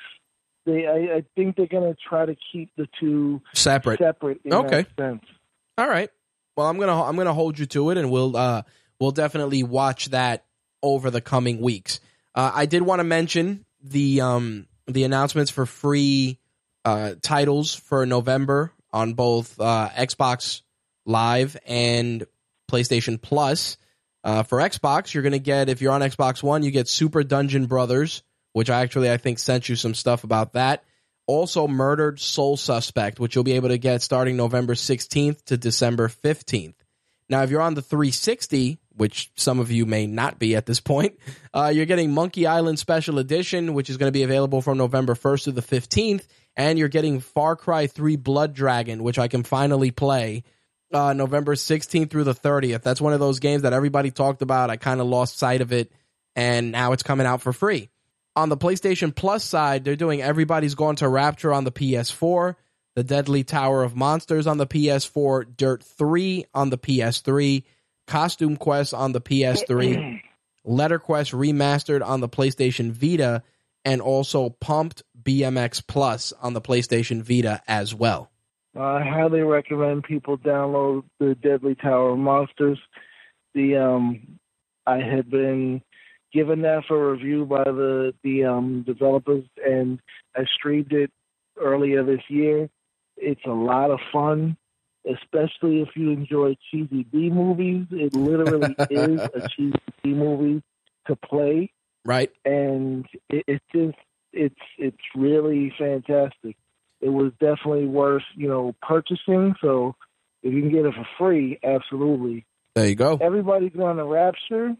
S2: They, I, I think they're going to try to keep the two
S1: separate.
S2: separate in
S1: Okay. All right. Well, I'm gonna I'm gonna hold you to it, and we'll uh we'll definitely watch that over the coming weeks. Uh, I did want to mention the um the announcements for free uh titles for November on both uh Xbox Live and PlayStation Plus. Uh, for Xbox, you're gonna get if you're on Xbox One, you get Super Dungeon Brothers, which I actually I think sent you some stuff about that. Also murdered soul suspect which you'll be able to get starting november 16th to december 15th now if you're on the 360 which some of you may not be at this point uh, you're getting monkey island special edition which is going to be available from november 1st to the 15th and you're getting far cry 3 blood dragon which i can finally play uh, november 16th through the 30th that's one of those games that everybody talked about. I kind of lost sight of it and now it's coming out for free. On the PlayStation Plus side, they're doing Everybody's Gone to Rapture on the PS4, The Deadly Tower of Monsters on the PS4, Dirt 3 on the PS3, Costume Quest on the PS3, Letter Quest Remastered on the PlayStation Vita, and also Pumped BMX Plus on the PlayStation Vita as well.
S2: I highly recommend people download the Deadly Tower of Monsters. The um, I had been given that for review by the the um, developers, and I streamed it earlier this year. It's a lot of fun, especially if you enjoy cheesy B movies. It literally is a cheesy B movie to play,
S1: Right?
S2: and it, it's just it's it's really fantastic. It was definitely worth you know purchasing. So if you can get it for free, absolutely.
S1: There you go.
S2: Everybody's going to Rapture.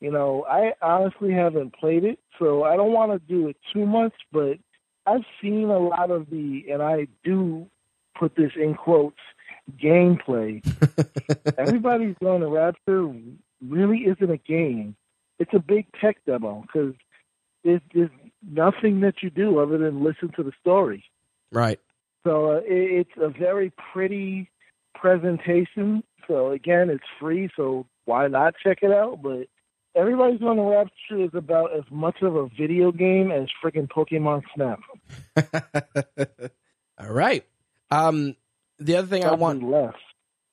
S2: You know, I honestly haven't played it, so I don't want to do it too much. But I've seen a lot of the, and I do put this in quotes, gameplay. Everybody's going to Rapture really isn't a game. It's a big tech demo because there's, there's nothing that you do other than listen to the story.
S1: Right.
S2: So uh, it, it's a very pretty presentation. So again, it's free, so why not check it out? But everybody's on the Rapture is about as much of a video game as freaking Pokemon Snap.
S1: All right. Um, the other thing I want
S2: less.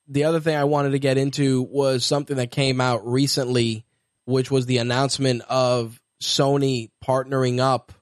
S1: the other thing I wanted to get into was something that came out recently, which was the announcement of Sony partnering up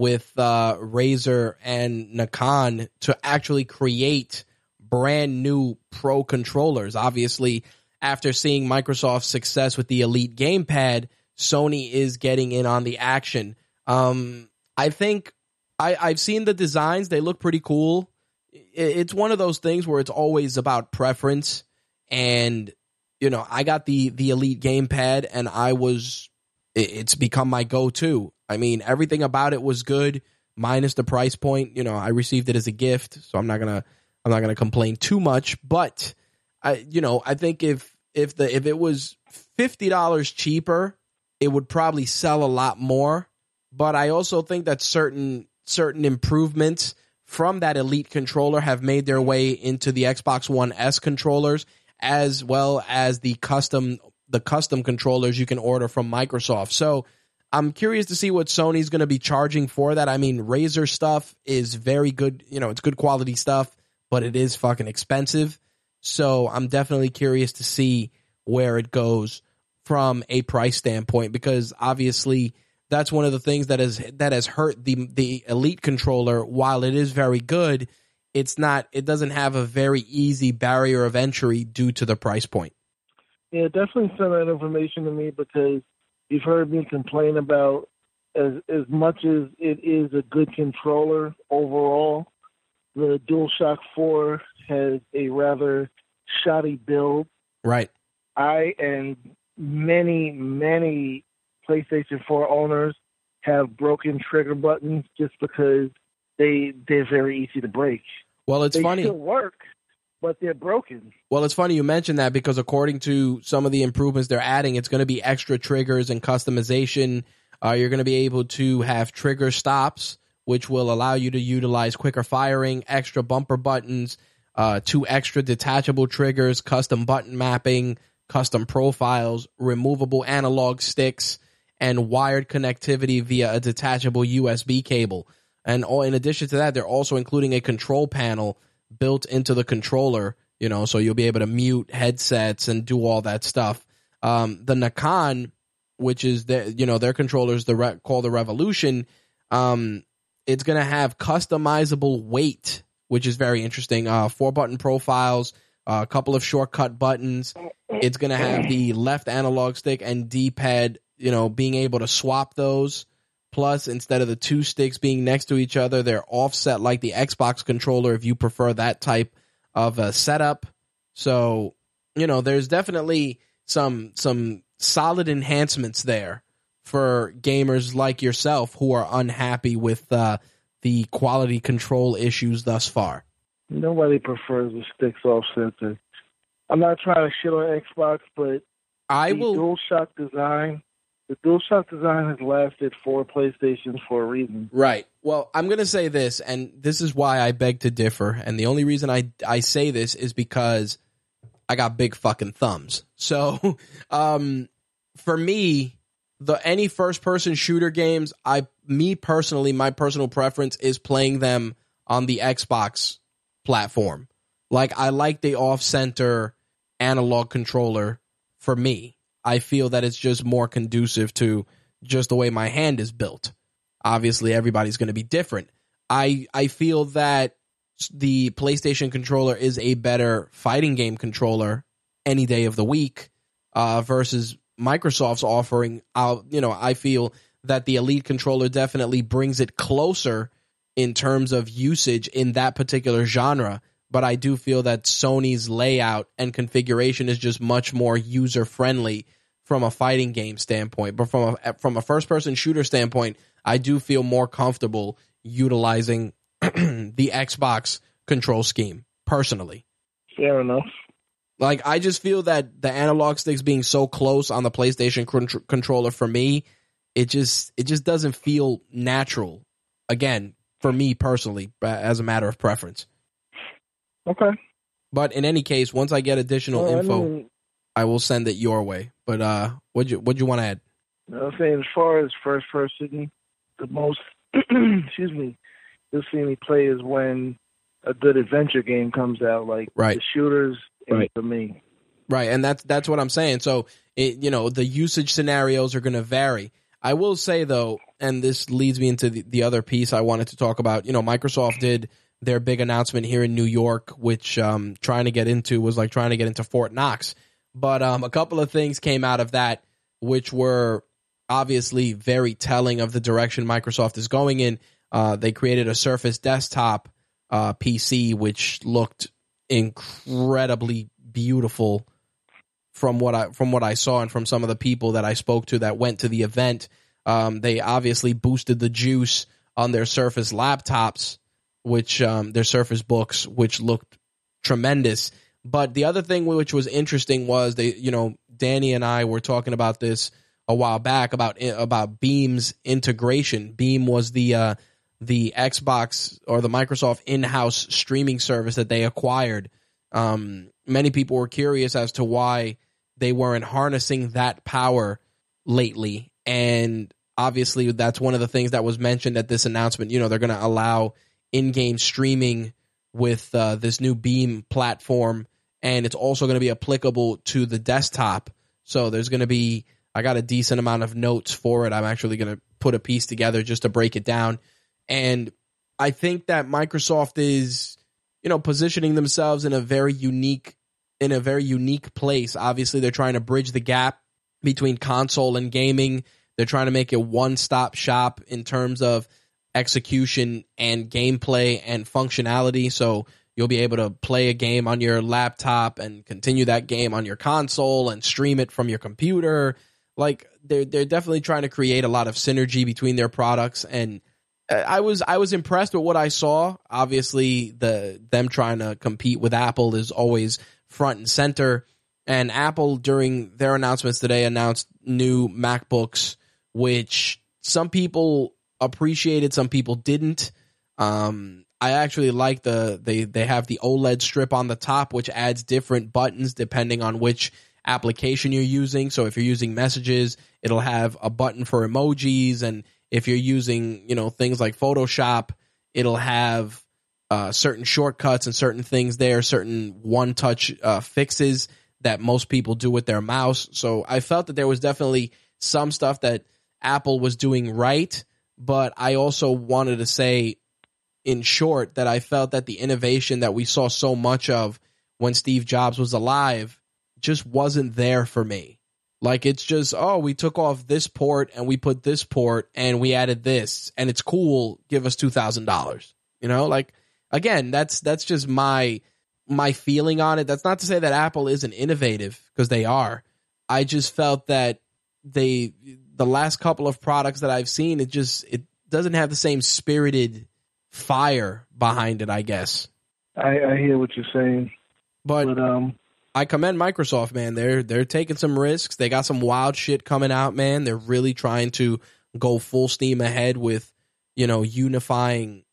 S1: with uh, Razer and Nacon to actually create brand new pro controllers. Obviously, after seeing Microsoft's success with the Elite Gamepad, Sony is getting in on the action. Um, I think I, I've seen the designs; they look pretty cool. It's one of those things where it's always about preference, and you know, I got the the Elite gamepad, and I was it's become my go to. I mean, everything about it was good, minus the price point. You know, I received it as a gift, so I'm not gonna I'm not gonna complain too much. But I, you know, I think if if the if it was fifty dollars cheaper, it would probably sell a lot more. But I also think that certain certain improvements from that elite controller have made their way into the Xbox One S controllers as well as the custom the custom controllers you can order from Microsoft. So I'm curious to see what Sony's going to be charging for that. I mean, Razer stuff is very good, you know, it's good quality stuff, but it is fucking expensive. So I'm definitely curious to see where it goes from a price standpoint because obviously that's one of the things that has that has hurt the the elite controller while it is very good it's not it doesn't have a very easy barrier of entry due to the price point
S2: yeah definitely send that information to me because you've heard me complain about as as much as it is a good controller overall the DualShock 4 has a rather shoddy build
S1: right
S2: i and many many PlayStation 4 owners have broken trigger buttons just because they they're very easy to break.
S1: Well, it's
S2: they
S1: funny.
S2: Still work, but they're broken.
S1: Well, it's funny you mentioned that because according to some of the improvements they're adding, it's going to be extra triggers and customization. Uh, you're going to be able to have trigger stops, which will allow you to utilize quicker firing, extra bumper buttons, uh, two extra detachable triggers, custom button mapping, custom profiles, removable analog sticks and wired connectivity via a detachable USB cable. And all, in addition to that, they're also including a control panel built into the controller, you know, so you'll be able to mute headsets and do all that stuff. Um, the Nacon, which is their, you know, their controllers, the re- called the Revolution, um, it's going to have customizable weight, which is very interesting. Uh, four button profiles, uh, a couple of shortcut buttons. It's going to have the left analog stick and D pad you know, being able to swap those. Plus, instead of the two sticks being next to each other, they're offset like the Xbox controller if you prefer that type of a setup. So, you know, there's definitely some some solid enhancements there for gamers like yourself who are unhappy with uh, the quality control issues thus far.
S2: Nobody prefers the sticks offset. I'm not trying to shit on Xbox, but
S1: I
S2: the
S1: will
S2: DualShock design the DualShock design has lasted for PlayStations for a reason.
S1: Right. Well, I'm going to say this, and this is why I beg to differ. And the only reason I I say this is because I got big fucking thumbs. So, um, for me, the any first person shooter games, I me personally, my personal preference is playing them on the Xbox platform. Like I like the off center analog controller for me. I feel that it's just more conducive to just the way my hand is built. Obviously, everybody's going to be different. I I feel that the PlayStation controller is a better fighting game controller any day of the week uh, versus Microsoft's offering. I'll, you know, I feel that the Elite controller definitely brings it closer in terms of usage in that particular genre. But I do feel that Sony's layout and configuration is just much more user friendly from a fighting game standpoint, but from a from a first person shooter standpoint, I do feel more comfortable utilizing the Xbox control scheme personally.
S2: Fair enough.
S1: Like I just feel that the analog sticks being so close on the PlayStation con- controller for me, it just it just doesn't feel natural. Again, for me personally, as a matter of preference.
S2: Okay.
S1: But in any case, once I get additional
S2: well,
S1: info,
S2: I, mean,
S1: I will send it your way. But uh, what you what you want to add?
S2: I'm saying as far as first person, the most excuse me, you'll see me play is when a good adventure game comes out, like
S1: right.
S2: the shooters.
S1: Right.
S2: For me.
S1: Right, and that's that's what I'm saying. So it, you know, the usage scenarios are going to vary. I will say though, and this leads me into the, the other piece I wanted to talk about. You know, Microsoft did their big announcement here in New York, which um, trying to get into was like trying to get into Fort Knox. But um, a couple of things came out of that, which were obviously very telling of the direction Microsoft is going in. Uh, they created a Surface desktop uh, PC, which looked incredibly beautiful from what I from what I saw and from some of the people that I spoke to that went to the event. Um, they obviously boosted the juice on their Surface laptops, which um, their Surface books, which looked tremendous. But the other thing which was interesting was they, you know, Danny and I were talking about this a while back about about Beam's integration. Beam was the uh, the Xbox or the Microsoft in-house streaming service that they acquired. Um, many people were curious as to why they weren't harnessing that power lately, and obviously that's one of the things that was mentioned at this announcement. You know, they're going to allow in-game streaming with uh, this new Beam platform, and it's also going to be applicable to the desktop. So there's going to be I got a decent amount of notes for it. I'm actually going to put a piece together just to break it down. And I think that Microsoft is, you know, positioning themselves in a very unique in a very unique place. Obviously, they're trying to bridge the gap between console and gaming. They're trying to make it one-stop shop in terms of execution and gameplay and functionality. So you'll be able to play a game on your laptop and continue that game on your console and stream it from your computer. Like they're they're definitely trying to create a lot of synergy between their products and I was I was impressed with what I saw. Obviously, the them trying to compete with Apple is always front and center. And Apple during their announcements today announced new MacBooks, which some people appreciated, some people didn't. Um, I actually like the they they have the OLED strip on the top, which adds different buttons depending on which application you're using. So if you're using messages, it'll have a button for emojis and if you're using, you know, things like Photoshop, it'll have uh, certain shortcuts and certain things there, certain one touch uh, fixes that most people do with their mouse. So I felt that there was definitely some stuff that Apple was doing right, but I also wanted to say, in short, that I felt that the innovation that we saw so much of when Steve Jobs was alive just wasn't there for me. Like it's just, oh, we took off this port and we put this port and we added this and it's cool. Give us two thousand dollars. You know, like again, that's that's just my my feeling on it. That's not to say that Apple isn't innovative because they are. I just felt that they the last couple of products that I've seen, it just it doesn't have the same spirited fire behind it. I guess.
S2: I, I hear what you're saying,
S1: but,
S2: but um,
S1: I commend Microsoft, man. They're they're taking some risks. They got some wild shit coming out, man. They're really trying to go full steam ahead with, you know, unifying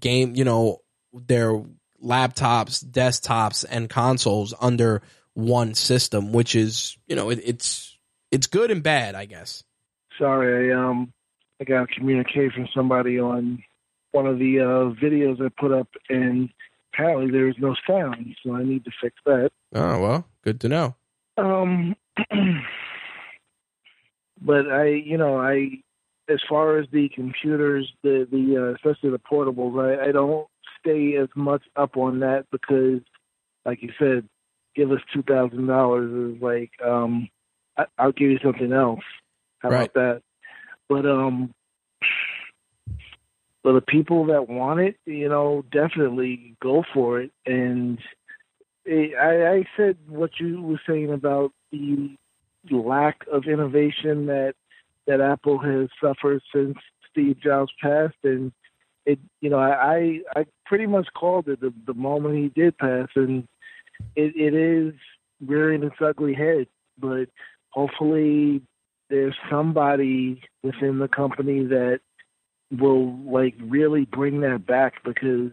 S1: game, you know, their laptops, desktops, and consoles under one system, which is, you know, it, it's it's good and bad, I guess.
S2: Sorry, I um I got a communique from somebody on one of the uh, videos I put up, and apparently there is no sound, so I need to fix that.
S1: Oh well, good to know.
S2: Um, but I, you know, I, as far as the computers, the the uh, especially the portables, I, I don't stay as much up on that because, like you said, give us two thousand dollars is like, um, I, I'll give you something else. How
S1: right.
S2: about that? But um, for the people that want it, you know, definitely go for it. And it, I, I said what you were saying about the lack of innovation that that Apple has suffered since Steve Jobs passed, and it, you know, I I pretty much called it the, the moment he did pass, and it, it is rearing its ugly head. But hopefully, there's somebody within the company that will like really bring that back because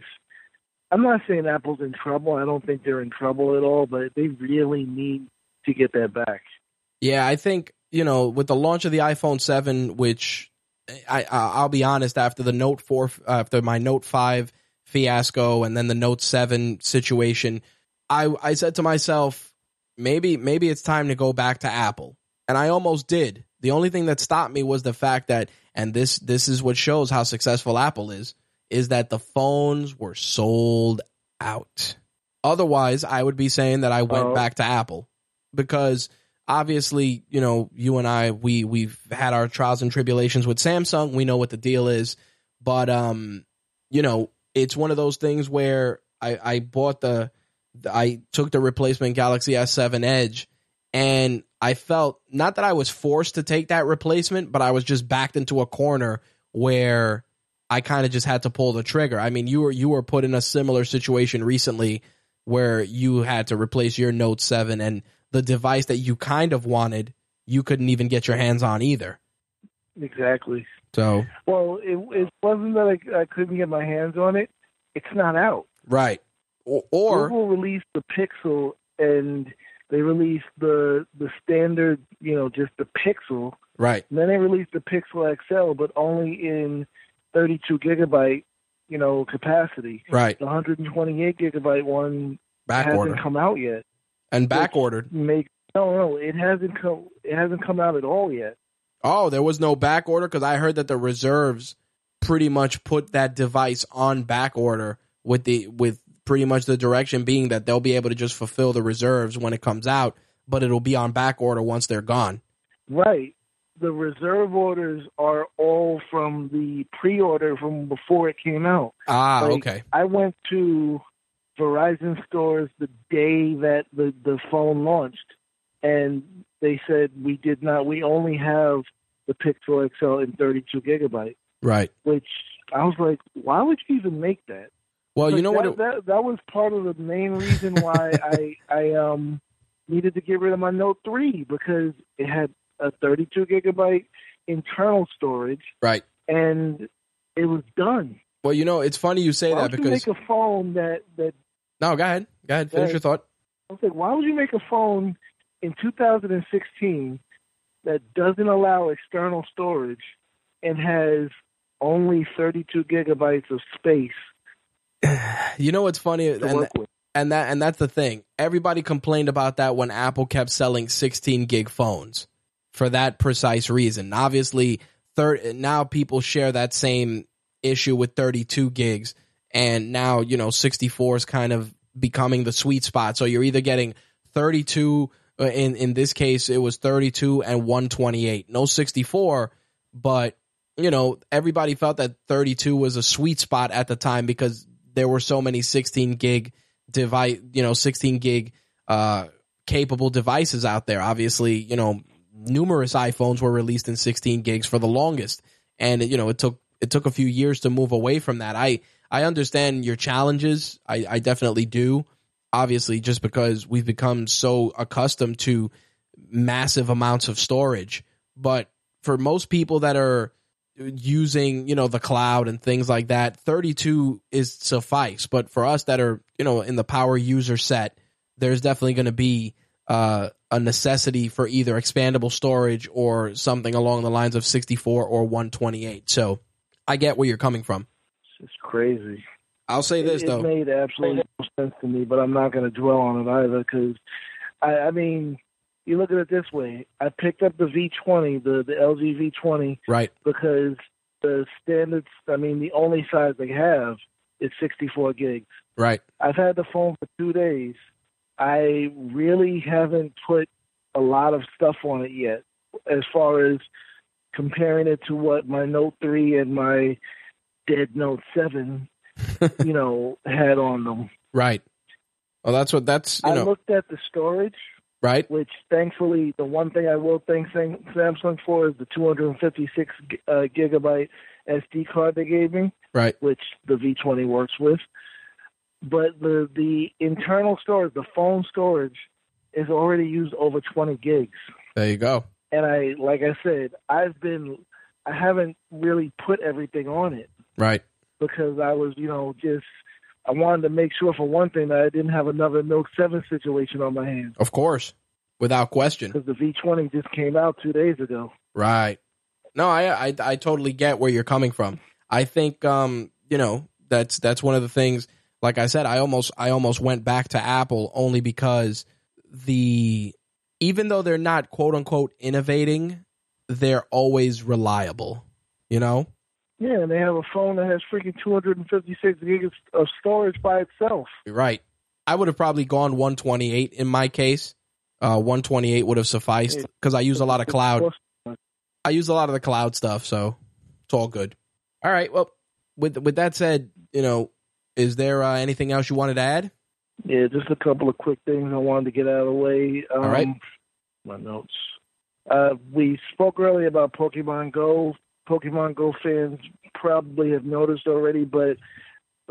S2: I'm not saying Apple's in trouble. I don't think they're in trouble at all, but they really need to get that back.
S1: Yeah, I think you know with the launch of the iPhone seven, which I I'll be honest, after the Note four, after my Note five fiasco, and then the Note seven situation, I I said to myself, maybe maybe it's time to go back to Apple, and I almost did. The only thing that stopped me was the fact that and this this is what shows how successful Apple is is that the phones were sold out. Otherwise, I would be saying that I went oh. back to Apple because obviously, you know, you and I, we we've had our trials and tribulations with Samsung. We know what the deal is, but um, you know, it's one of those things where I I bought the, I took the replacement Galaxy S7 Edge, and I felt not that I was forced to take that replacement, but I was just backed into a corner where I kind of just had to pull the trigger. I mean, you were you were put in a similar situation recently where you had to replace your Note 7 and the device that you kind of wanted, you couldn't even get your hands on either.
S2: Exactly.
S1: So,
S2: well, it, it wasn't that I, I couldn't get my hands on it. It's not out.
S1: Right. Or, or
S2: Google released the Pixel and they released the the standard, you know, just the Pixel.
S1: Right.
S2: And then they released the Pixel XL, but only in 32 gigabyte, you know, capacity.
S1: Right.
S2: The 128 gigabyte one
S1: back
S2: hasn't
S1: order
S2: come out yet.
S1: and back ordered.
S2: Make no, no, it hasn't come. It hasn't come out at all yet.
S1: Oh, there was no back order because I heard that the reserves pretty much put that device on back order with the with pretty much the direction being that they'll be able to just fulfill the reserves when it comes out, but it'll be on back order once they're gone.
S2: Right. The reserve orders are all from the pre-order from before it came out.
S1: Ah,
S2: Like,
S1: okay.
S2: I went to Verizon stores the day that the the phone launched, and they said we did not. We only have the Pixel XL in 32 gigabyte.
S1: Right.
S2: Which I was like, why would you even make that?
S1: Well, you know
S2: that,
S1: what? It,
S2: that that was part of the main reason why I I um needed to get rid of my Note 3 because it had a 32 gigabyte internal storage
S1: right.
S2: and it was done.
S1: Well, you know, it's funny you say
S2: why
S1: that
S2: would
S1: because
S2: you make a phone that that
S1: no, go ahead, go ahead, finish
S2: Right.
S1: your thought.
S2: I was like, why would you make a phone in 2016 that doesn't allow external storage and has only 32 gigabytes of space
S1: You know what's funny, and and that and that's the thing. Everybody complained about that when Apple kept selling 16 gig phones for that precise reason. Obviously, third now people share that same issue with 32 gigs, and now you know 64 is kind of becoming the sweet spot. So you're either getting 32. uh, In in this case, it was 32 and 128. No 64, but you know everybody felt that 32 was a sweet spot at the time because there were so many 16 gig device, you know, 16 gig uh, capable devices out there. Obviously, you know, numerous iPhones were released in 16 gigs for the longest, and you know, it took it took a few years to move away from that. I I understand your challenges. I, I definitely do. Obviously, just because we've become so accustomed to massive amounts of storage, but for most people that are using you know the cloud and things like that 32 is suffice. But for us that are you know in the power user set there's definitely going to be uh, a necessity for either expandable storage or something along the lines of 64 or 128 so i get where you're coming from.
S2: It's crazy.
S1: i'll say this
S2: it,
S1: though.
S2: It made absolutely no sense to me, but I'm not going to dwell on it either because, I, I mean, you look at it this way. I picked up the V20, the, the LG V20,
S1: right
S2: because the standards, I mean, the only size they have is 64 gigs.
S1: right
S2: I've had the phone for two days. I really haven't put a lot of stuff on it yet, as far as comparing it to what my Note 3 and my dead Note 7, you know, had on them.
S1: right well that's what that's you
S2: I
S1: know
S2: looked at the storage,
S1: right
S2: which thankfully, the one thing I will thank Samsung for is the 256 uh, gigabyte SD card they gave me.
S1: right
S2: which the V20 works with. But the the internal storage, the phone storage, is already used over 20 gigs.
S1: there you go
S2: And I, like I said, I've been, I haven't really put everything on it
S1: right
S2: because I was, you know, just I wanted to make sure for one thing that I didn't have another Note 7 situation on my hands
S1: of course without question
S2: because the V20 just came out two days ago.
S1: Right. No, I, I I totally get where you're coming from. I think um, you know, that's that's one of the things like I said, I almost I almost went back to Apple only because the even though they're not quote unquote innovating, they're always reliable. You know?
S2: Yeah, and they have a phone that has freaking 256 gigs of storage by itself.
S1: Right. I would have probably gone 128 in my case. Uh, 128 would have sufficed because I use a lot of cloud. I use a lot of the cloud stuff, so it's all good. All right. Well, with with that said, you know, is there uh, anything else you wanted to add?
S2: Yeah, just a couple of quick things I wanted to get out of the way. Um,
S1: All right.
S2: My notes. Uh, we spoke earlier about Pokemon Go. Pokemon Go fans probably have noticed already, but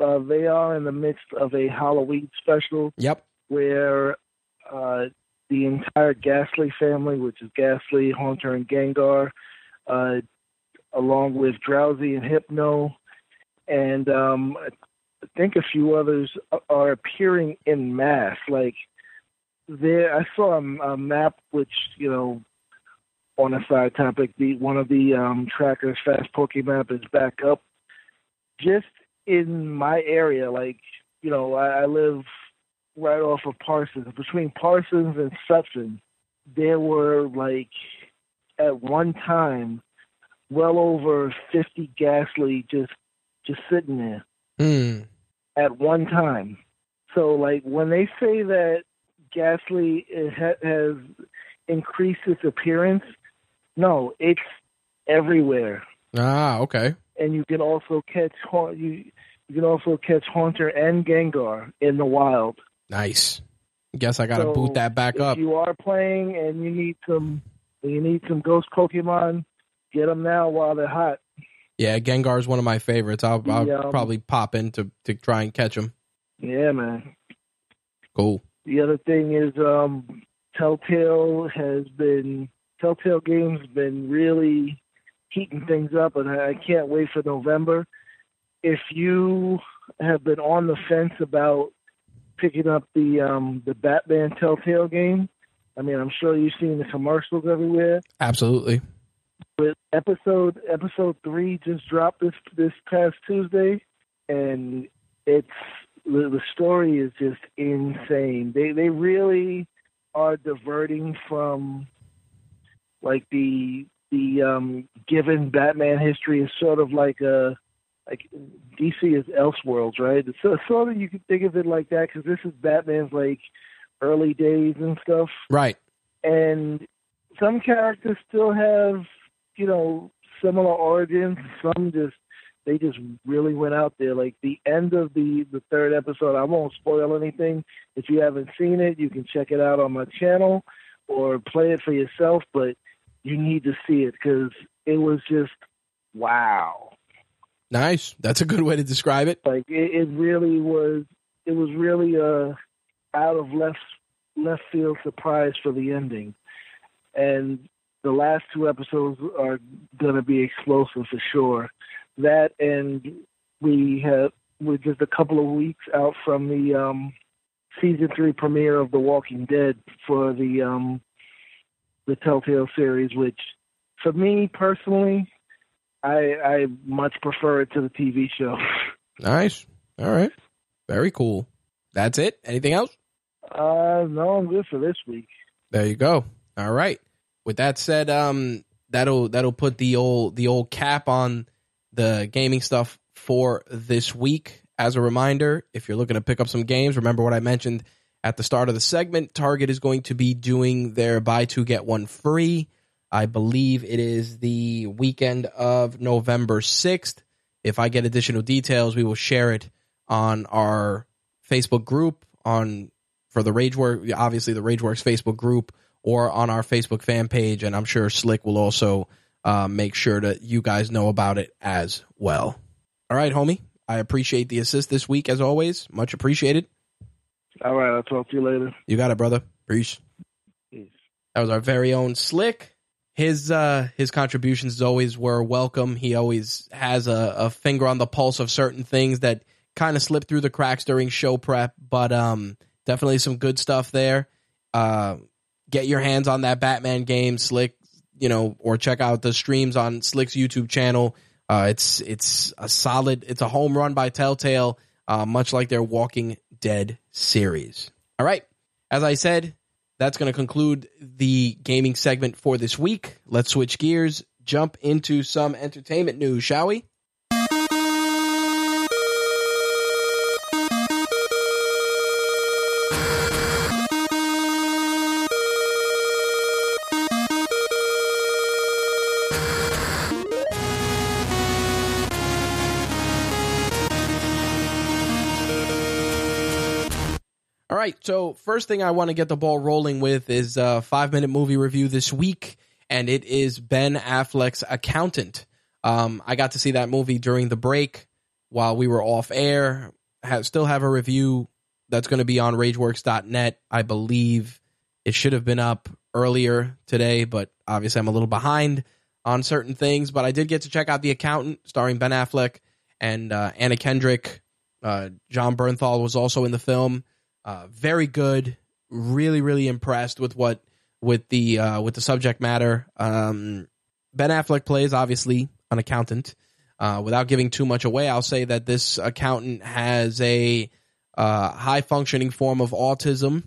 S2: uh, they are in the midst of a Halloween special
S1: Yep.
S2: where uh, the entire Gastly family, which is Gastly, Haunter, and Gengar, uh, along with Drowzee and Hypno, and um, I think a few others are appearing in mass. Like there, I saw a, a map which you know. On a side topic, the one of the um, trackers, Fast Pokemap, is back up. Just in my area, like you know, I, I live right off of Parsons. Between Parsons and Sutphin, there were like at one time well over fifty Gastly just just sitting there
S1: Hmm.
S2: at one time. So like when they say that Gastly has increased its appearance, no, it's everywhere,
S1: Ah, okay.
S2: and you can also catch Ha- you you can also catch Haunter and Gengar in the wild.
S1: Nice. Guess I gotta
S2: So,
S1: boot that back
S2: if
S1: up.
S2: you are playing and you need some you need some ghost Pokemon, get them now while they're hot.
S1: Yeah, Gengar is one of my favorites. I'll, I'll
S2: Yeah.
S1: probably pop in to, to try and catch him.
S2: Yeah, man.
S1: Cool.
S2: The other thing is um, Telltale has been Telltale Games been really heating things up, and I I can't wait for November. If you have been on the fence about picking up the um, the Batman Telltale game, I mean, I'm sure you've seen the commercials everywhere.
S1: Absolutely.
S2: But episode episode three just dropped this this past Tuesday, and it's the, the story is just insane. They they really are diverting from like the the um, given Batman history is sort of like a like DC is Elseworlds, right? So, sort of you can think of it like that because this is Batman's like early days and stuff.
S1: Right.
S2: and some characters still have you know similar origins. Some just they just really went out there. Like the end of the the third episode i won't spoil anything. If you haven't seen it you can check it out on my channel or play it for yourself. But you need to see it because it was just wow
S1: Nice. That's a good way to describe it.
S2: like it, it really was it was really a out of left left field surprise for the ending and the last two episodes are going to be explosive for sure that and we have we're just a couple of weeks out from the um season three premiere of the walking dead for the um the telltale series which for me personally i i much prefer it to the tv show
S1: Nice. All right. Very cool. That's it. Anything else?
S2: Uh, no, I'm good for this week.
S1: There you go. All right. With that said, um, that'll that'll put the old the old cap on the gaming stuff for this week. As a reminder, if you're looking to pick up some games, remember what I mentioned at the start of the segment. Target is going to be doing their buy two get one free. I believe it is the weekend of November sixth. If I get additional details, we will share it on our Facebook group on for the Ragework, obviously the Rageworks Facebook group or on our Facebook fan page, and I'm sure Slick will also uh, make sure that you guys know about it as well. All right, homie. I appreciate the assist this week as always. Much appreciated.
S2: All right, I'll talk to you later.
S1: You got it, brother. Peace.
S2: Peace.
S1: That was our very own Slick. His uh his contributions always were welcome. He always has a, a finger on the pulse of certain things that kind of slip through the cracks during show prep, but um definitely some good stuff there. Uh get your hands on that Batman game, Slick, you know, or check out the streams on Slick's YouTube channel. Uh it's it's a solid it's a home run by Telltale, uh much like their Walking Dead series. All right. As I said, that's going to conclude the gaming segment for this week. Let's switch gears, jump into some entertainment news, shall we? Right. So first thing I want to get the ball rolling with is a five minute movie review this week, and it is Ben Affleck's Accountant. Um, I got to see that movie during the break while we were off air. Have, still have a review that's going to be on RageWorks.net. I believe it should have been up earlier today, but obviously I'm a little behind on certain things. But I did get to check out The Accountant, starring Ben Affleck and uh, Anna Kendrick. Uh, Jon Bernthal was also in the film. Uh, very good. Really, really impressed with what with the uh, with the subject matter. Um, ben Affleck plays obviously an accountant. Uh, without giving too much away, I'll say that this accountant has a uh, high functioning form of autism,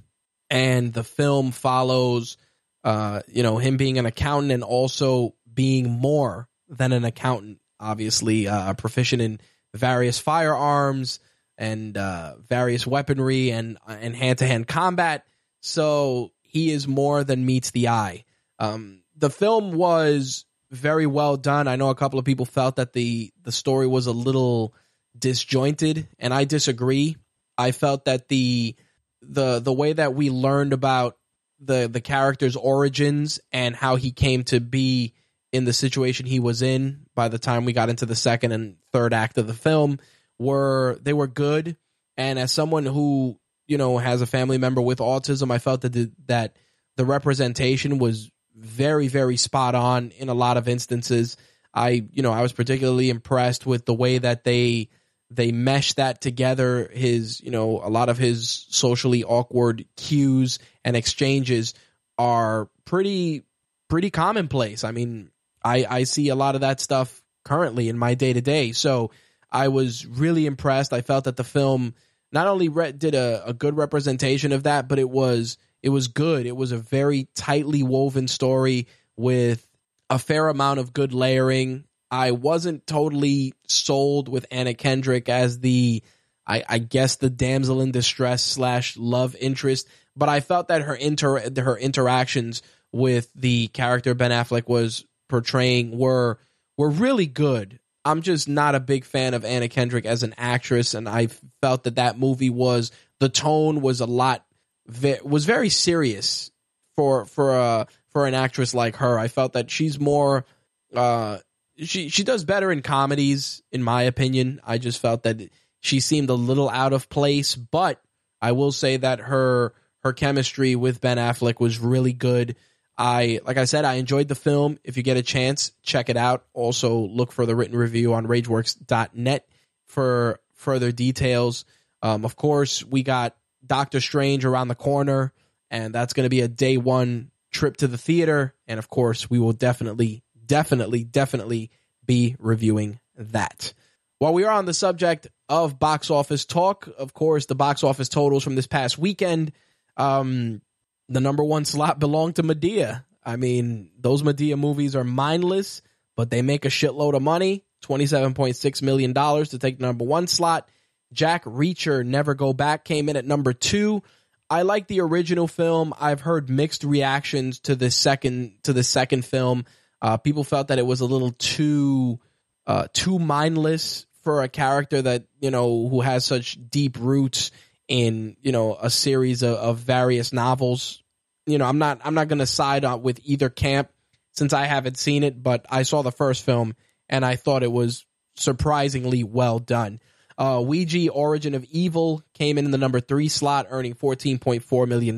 S1: and the film follows, uh, you know, him being an accountant and also being more than an accountant. Obviously, uh, proficient in various firearms and uh, various weaponry and and hand to hand combat. So he is more than meets the eye. Um, the film was very well done. I know a couple of people felt that the the story was a little disjointed, and I disagree. I felt that the the the way that we learned about the the character's origins and how he came to be in the situation he was in by the time we got into the second and third act of the film were they were good. And as someone who you know has a family member with autism I felt that the, that the representation was very very spot on in a lot of instances. I you know I was particularly impressed with the way that they they mesh that together his you know a lot of his socially awkward cues and exchanges are pretty pretty commonplace. I mean i i see a lot of that stuff currently in my day to day so i was really impressed. I felt that the film not only re- did a, a good representation of that but it was it was good. It was a very tightly woven story with a fair amount of good layering. I wasn't totally sold with Anna Kendrick as the, I, I guess the damsel in distress slash love interest, but I felt that her inter her interactions with the character Ben Affleck was portraying were were really good. I'm just not a big fan of Anna Kendrick as an actress, and I felt that that movie was the tone was a lot was very serious for for a for an actress like her. I felt that she's more uh she she does better in comedies, in my opinion. I just felt that she seemed a little out of place, but I will say that her her chemistry with Ben Affleck was really good. I like I said, I enjoyed the film. If you get a chance, check it out. Also, look for the written review on RageWorks.net for further details. Um, of course, we got Doctor Strange around the corner, and that's going to be a day one trip to the theater. And of course, we will definitely definitely, definitely be reviewing that. While we are on the subject of box office talk, of course, the box office totals from this past weekend, um, the number one slot belonged to Madea. I mean, those Madea movies are mindless, but they make a shitload of money. $27.6 million to take the number one slot. Jack Reacher Never Go Back came in at number two. I like the original film. I've heard mixed reactions to the second to the second film. Uh, people felt that it was a little too uh, too mindless for a character that you know who has such deep roots in you know a series of, of various novels. You know, I'm not I'm not going to side on with either camp since I haven't seen it, but I saw the first film and I thought it was surprisingly well done. Uh, Ouija Origin of Evil came in, in the number three slot, earning $14.4 million.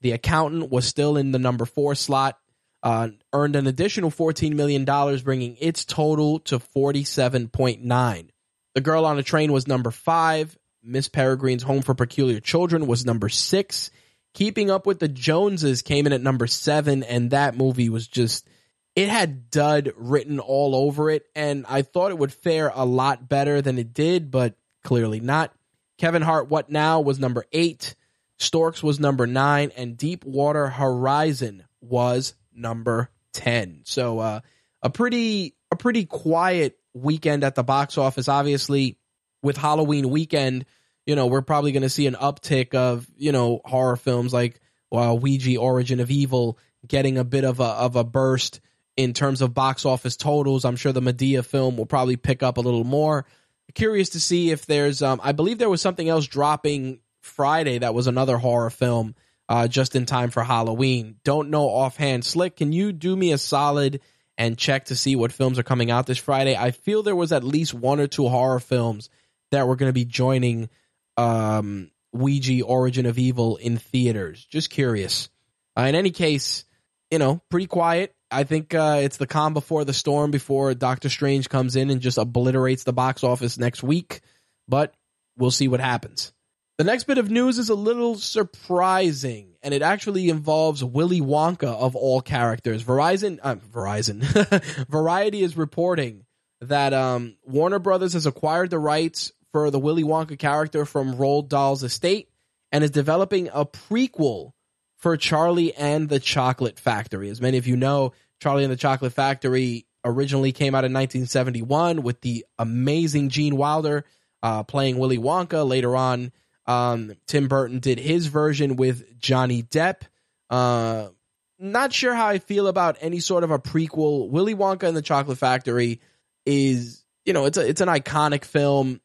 S1: The Accountant was still in the number four slot, uh, earned an additional $14 million, bringing its total to 47.9. The Girl on a Train was number five. Miss Peregrine's Home for Peculiar Children was number six. Keeping Up with the Joneses came in at number seven, and that movie was just, it had dud written all over it, and I thought it would fare a lot better than it did, but clearly not. Kevin Hart, What Now was number eight. Storks was number nine, and Deepwater Horizon was number 10. So uh, a pretty a pretty quiet weekend at the box office. Obviously, with Halloween weekend, you know, we're probably going to see an uptick of, you know, horror films like well, Ouija Origin of Evil getting a bit of a of a burst in terms of box office totals. I'm sure the Madea film will probably pick up a little more. Curious to see if there's um I believe there was something else dropping Friday that was another horror film uh, just in time for Halloween. Don't know offhand. Slick, can you do me a solid and check to see what films are coming out this Friday? I feel there was at least one or two horror films that were going to be joining um, Ouija Origin of Evil in theaters. Just curious. Uh, in any case, you know, pretty quiet. I think uh, it's the calm before the storm before Doctor Strange comes in and just obliterates the box office next week. But we'll see what happens. The next bit of news is a little surprising, and it actually involves Willy Wonka of all characters. Verizon, uh, Verizon, Variety is reporting that um, Warner Brothers has acquired the rights for the Willy Wonka character from Roald Dahl's estate and is developing a prequel for Charlie and the Chocolate Factory. As many of you know, Charlie and the Chocolate Factory originally came out in 1971 with the amazing Gene Wilder uh, playing Willy Wonka. Later on, um, Tim Burton did his version with Johnny Depp. Uh, not sure how I feel about any sort of a prequel. Willy Wonka and the Chocolate Factory is, you know, it's a, it's an iconic film.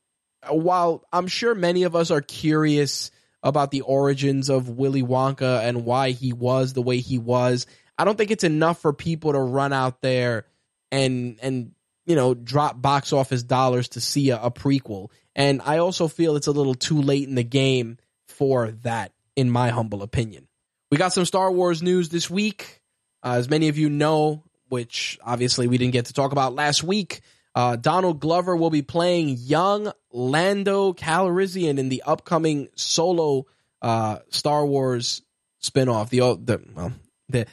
S1: While I'm sure many of us are curious about the origins of Willy Wonka and why he was the way he was, I don't think it's enough for people to run out there and and you know drop box office dollars to see a, a prequel. And I also feel it's a little too late in the game for that, in my humble opinion. We got some Star Wars news this week. Uh, as many of you know, which obviously we didn't get to talk about last week, uh, Donald Glover will be playing young Lando Calrissian in the upcoming solo uh, Star Wars spinoff. The, the well, the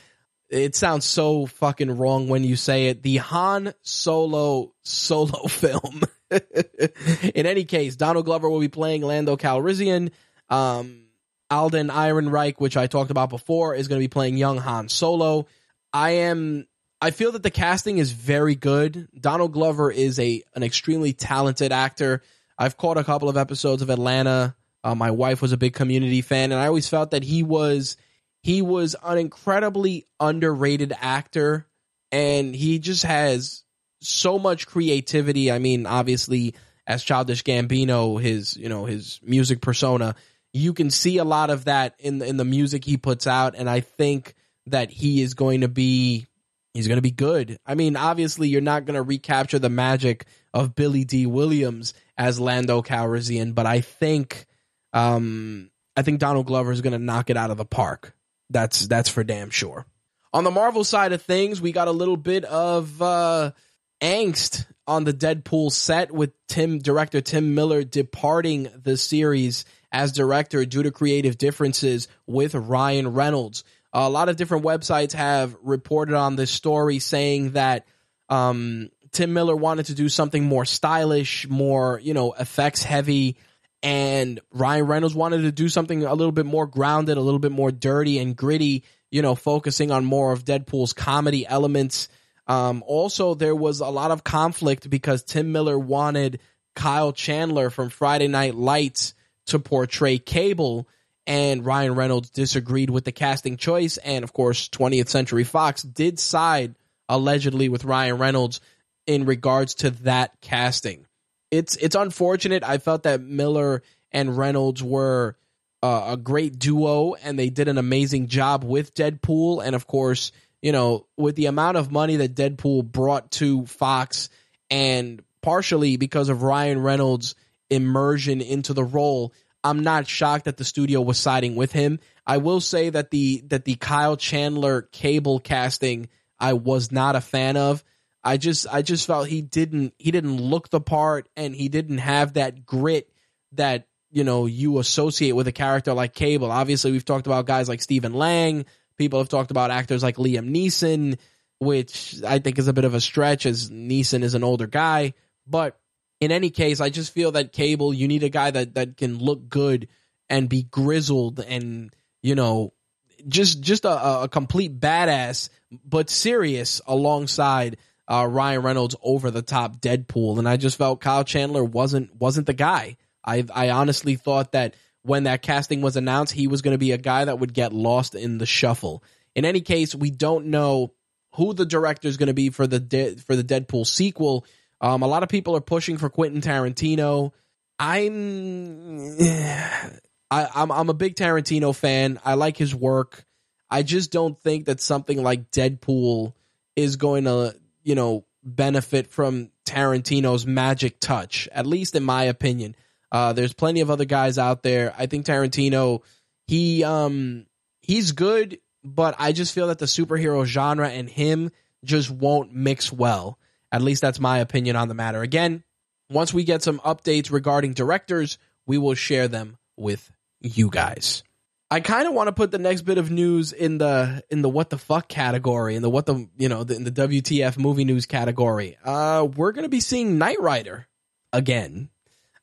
S1: it sounds so fucking wrong when you say it. The Han Solo solo film. In any case, Donald Glover will be playing Lando Calrissian. Um, Alden Ehrenreich, which I talked about before, is going to be playing young Han Solo. I am. I feel that the casting is very good. Donald Glover is a an extremely talented actor. I've caught a couple of episodes of Atlanta. Uh, my wife was a big Community fan, and I always felt that he was he was an incredibly underrated actor, and he just has so much creativity. I mean, obviously, as Childish Gambino, his you know his music persona, you can see a lot of that in in the music he puts out, and I think that he is going to be he's going to be good. I mean, obviously, you're not going to recapture the magic of Billy Dee Williams as Lando Calrissian, but I think um I think Donald Glover is going to knock it out of the park. That's that's for damn sure. On the Marvel side of things, we got a little bit of uh, angst on the Deadpool set with Tim director Tim Miller departing the series as director due to creative differences with Ryan Reynolds. A lot of different websites have reported on this story saying that um, Tim Miller wanted to do something more stylish, more, you know, effects heavy and Ryan Reynolds wanted to do something a little bit more grounded, a little bit more dirty and gritty, you know, focusing on more of Deadpool's comedy elements. Um, also, there was a lot of conflict because Tim Miller wanted Kyle Chandler from Friday Night Lights to portray Cable, and Ryan Reynolds disagreed with the casting choice. And of course, 20th Century Fox did side allegedly with Ryan Reynolds in regards to that casting it's it's unfortunate. I felt that Miller and Reynolds were uh, a great duo, and they did an amazing job with Deadpool. And of course, you know, with the amount of money that Deadpool brought to Fox, and partially because of Ryan Reynolds' immersion into the role, I'm not shocked that the studio was siding with him. I will say that the that the Kyle Chandler cable casting I was not a fan of. I just I just felt he didn't he didn't look the part and he didn't have that grit that you know you associate with a character like Cable. Obviously, we've talked about guys like Stephen Lang. People have talked about actors like Liam Neeson, which I think is a bit of a stretch as Neeson is an older guy. But in any case, I just feel that Cable, you need a guy that that can look good and be grizzled and you know just just a, a complete badass but serious alongside uh, Ryan Reynolds over the top Deadpool, and I just felt Kyle Chandler wasn't wasn't the guy. I I honestly thought that when that casting was announced, he was going to be a guy that would get lost in the shuffle. In any case, we don't know who the director is going to be for the De- for the Deadpool sequel. Um, a lot of people are pushing for Quentin Tarantino. I'm I, I'm I'm a big Tarantino fan. I like his work. I just don't think that something like Deadpool is going to, you know, benefit from Tarantino's magic touch. At least in my opinion. Uh, there's plenty of other guys out there. I think Tarantino, he um he's good, but I just feel that the superhero genre and him just won't mix well. At least that's my opinion on the matter. Again, once we get some updates regarding directors, we will share them with you guys. I kind of want to put the next bit of news in the in the what the fuck category, in the what the you know the, in the WTF movie news category. Uh, we're gonna be seeing Knight Rider again.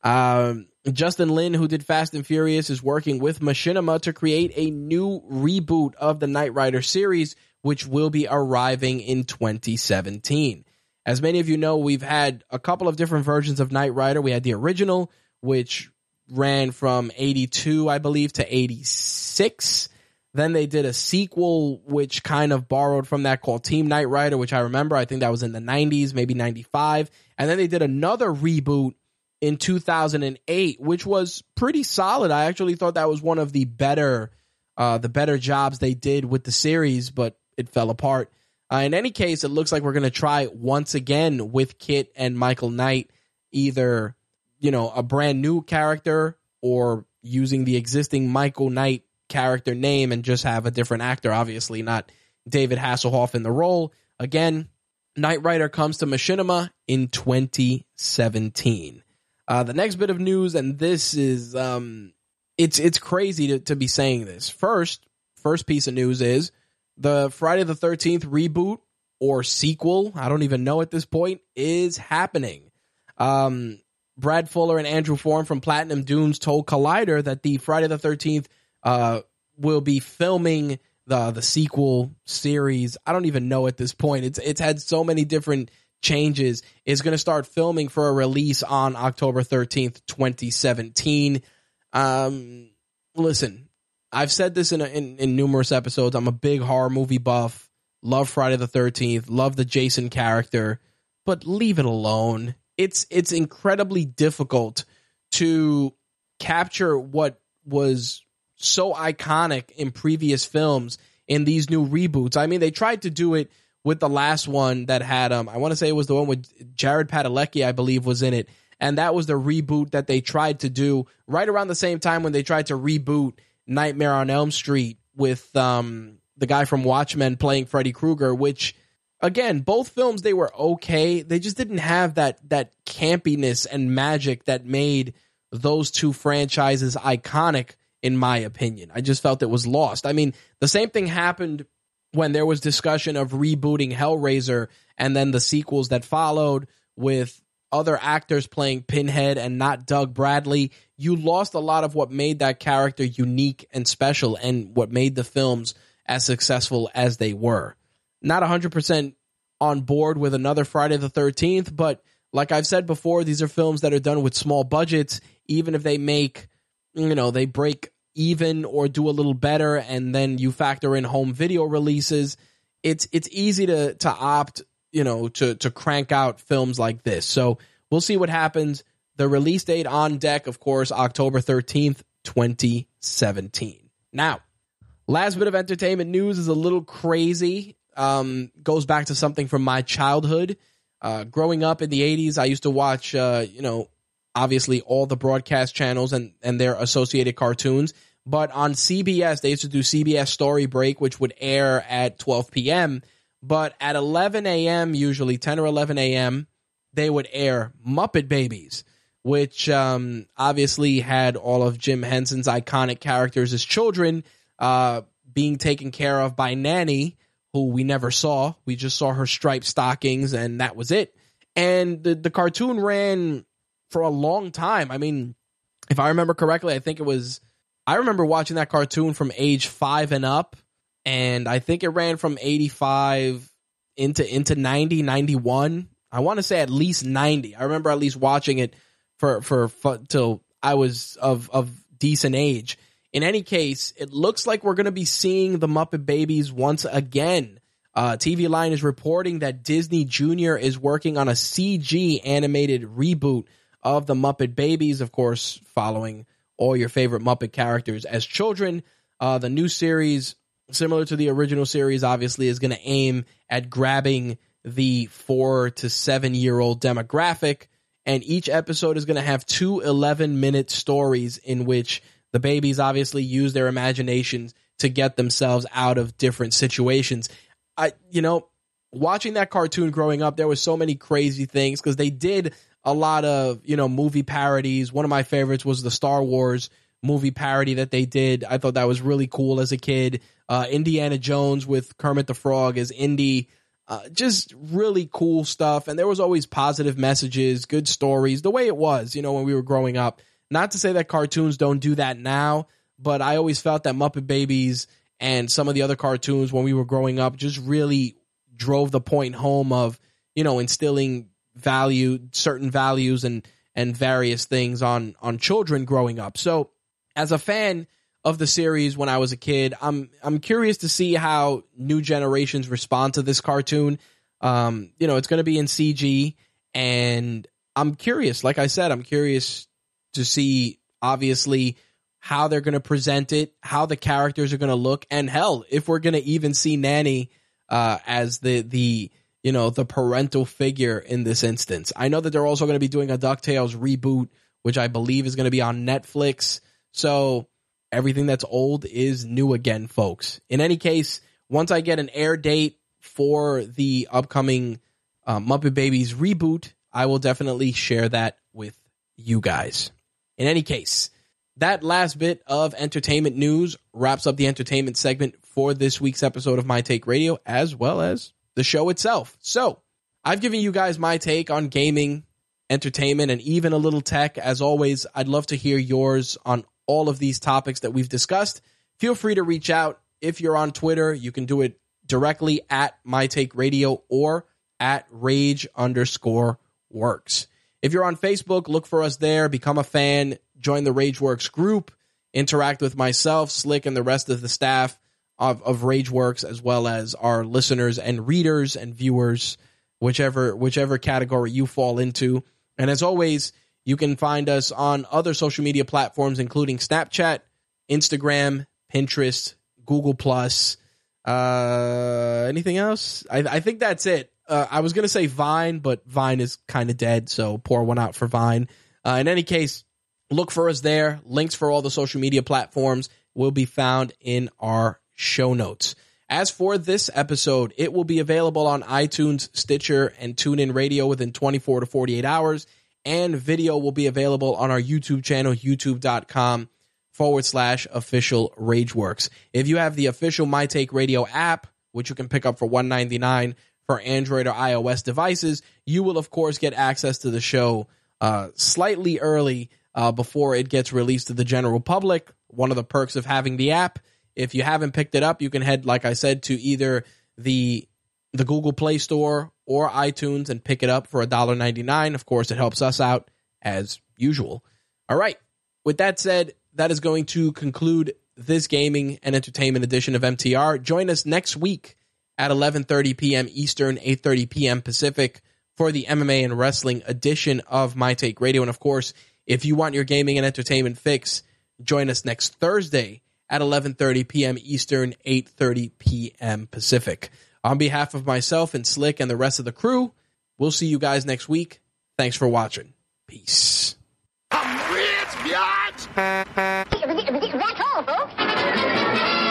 S1: Um, Justin Lin, who did Fast and Furious, is working with Machinima to create a new reboot of the Knight Rider series, which will be arriving in 2017. As many of you know, we've had a couple of different versions of Knight Rider. We had the original, which ran from 82, I believe, to 86. Then they did a sequel, which kind of borrowed from that called Team Knight Rider, which I remember. I think that was in the 90s, maybe 95. And then they did another reboot in 2008, which was pretty solid. I actually thought that was one of the better, uh, the better jobs they did with the series, but it fell apart. Uh, in any case, it looks like we're going to try once again with K.I.T.T. and Michael Knight, either you know, a brand new character or using the existing Michael Knight character name and just have a different actor, obviously not David Hasselhoff in the role. Again, Knight Rider comes to Machinima in 2017. Uh, the next bit of news, and this is um, it's it's crazy to, to be saying this. First, first piece of news is the Friday the 13th reboot or sequel, I don't even know at this point, is happening. Um, Brad Fuller and Andrew Form from Platinum Dunes told Collider that the Friday the 13th uh, will be filming the the sequel series. I don't even know at this point. It's it's had so many different changes. It's going to start filming for a release on October 13th, 2017. Um, listen, I've said this in, a, in in numerous episodes. I'm a big horror movie buff. Love Friday the 13th. Love the Jason character, but leave it alone it's it's incredibly difficult to capture what was so iconic in previous films in these new reboots. I mean, they tried to do it with the last one that had um I want to say it was the one with Jared Padalecki, I believe, was in it. And that was the reboot that they tried to do right around the same time when they tried to reboot Nightmare on Elm Street with um the guy from Watchmen playing Freddy Krueger, which again, both films they were okay. They just didn't have that that campiness and magic that made those two franchises iconic in my opinion. I just felt it was lost. I mean, the same thing happened when there was discussion of rebooting Hellraiser and then the sequels that followed with other actors playing Pinhead and not Doug Bradley. You lost a lot of what made that character unique and special and what made the films as successful as they were not 100% on board with another Friday the 13th, but like I've said before, these are films that are done with small budgets. Even if they make, you know, they break even or do a little better, and then you factor in home video releases, it's it's easy to to opt, you know, to to crank out films like this. So we'll see what happens. The release date on deck, of course, October 13th, 2017. Now, last bit of entertainment news is a little crazy um, goes back to something from my childhood. Uh, growing up in the 80s, I used to watch, uh, you know, obviously all the broadcast channels and, and their associated cartoons. But on CBS, they used to do CBS Story Break, which would air at 12 p.m. But at 11 a.m., usually 10 or 11 a.m., they would air Muppet Babies, which um, obviously had all of Jim Henson's iconic characters as children uh, being taken care of by Nanny who we never saw. We just saw her striped stockings and that was it. And the, the cartoon ran for a long time. I mean, if I remember correctly, I think it was, I remember watching that cartoon from age five and up. And I think it ran from 85 into, into 90, 91. I want to say at least 90. I remember at least watching it for, for, for till I was of, of decent age. In any case, it looks like we're going to be seeing the Muppet Babies once again. Uh, TV Line is reporting that Disney Junior is working on a CG animated reboot of the Muppet Babies, of course, following all your favorite Muppet characters as children. Uh, the new series, similar to the original series, obviously is going to aim at grabbing the four to seven year old demographic. And each episode is going to have two 11 minute stories in which the babies obviously use their imaginations to get themselves out of different situations. I, you know, watching that cartoon growing up, there was so many crazy things because they did a lot of, you know, movie parodies. One of my favorites was the Star Wars movie parody that they did. I thought that was really cool as a kid. Uh, Indiana Jones with Kermit the Frog as Indy. Uh, just really cool stuff. And there was always positive messages, good stories, the way it was, you know, when we were growing up. Not to say that cartoons don't do that now, but I always felt that Muppet Babies and some of the other cartoons when we were growing up just really drove the point home of, you know, instilling value, certain values and and various things on on children growing up. So, as a fan of the series when I was a kid, I'm I'm curious to see how new generations respond to this cartoon. Um, you know, it's going to be in CG and I'm curious, like I said, I'm curious to see obviously how they're going to present it, how the characters are going to look, and hell, if we're going to even see Nanny uh, as the the you know the parental figure in this instance. I know that they're also going to be doing a Ducktales reboot, which I believe is going to be on Netflix. So everything that's old is new again, folks. In any case, once I get an air date for the upcoming uh, Muppet Babies reboot, I will definitely share that with you guys. In any case, that last bit of entertainment news wraps up the entertainment segment for this week's episode of My Take Radio, as well as the show itself. So, I've given you guys my take on gaming, entertainment, and even a little tech. As always, I'd love to hear yours on all of these topics that we've discussed. Feel free to reach out. If you're on Twitter, you can do it directly at My Take Radio or at Rage underscore Works. If you're on Facebook, look for us there, become a fan, join the Rageworks group, interact with myself, Slick, and the rest of the staff of, of Rageworks, as well as our listeners and readers and viewers, whichever whichever category you fall into. And as always, you can find us on other social media platforms, including Snapchat, Instagram, Pinterest, Google Plus. Uh, anything else? I, I think that's it. Uh, I was gonna say Vine, but Vine is kind of dead, so pour one out for Vine. Uh, in any case, look for us there. Links for all the social media platforms will be found in our show notes. As for this episode, it will be available on iTunes, Stitcher, and TuneIn Radio within 24 to 48 hours, and video will be available on our YouTube channel, youtube.com forward slash official Rageworks. If you have the official My Take Radio app, which you can pick up for 199 for Android or iOS devices, you will of course get access to the show uh, slightly early uh, before it gets released to the general public. One of the perks of having the app. If you haven't picked it up, you can head, like I said, to either the the Google Play Store or iTunes and pick it up for $1.99. Of course, it helps us out as usual. All right. With that said, that is going to conclude this gaming and entertainment edition of MTR. Join us next week at 11:30 p.m. Eastern, 8:30 p.m. Pacific for the MMA and wrestling edition of My Take Radio. And of course, if you want your gaming and entertainment fix, join us next Thursday at 11:30 p.m. Eastern, 8:30 p.m. Pacific. On behalf of myself and Slick and the rest of the crew, we'll see you guys next week. Thanks for watching. Peace.
S3: That's all, folks.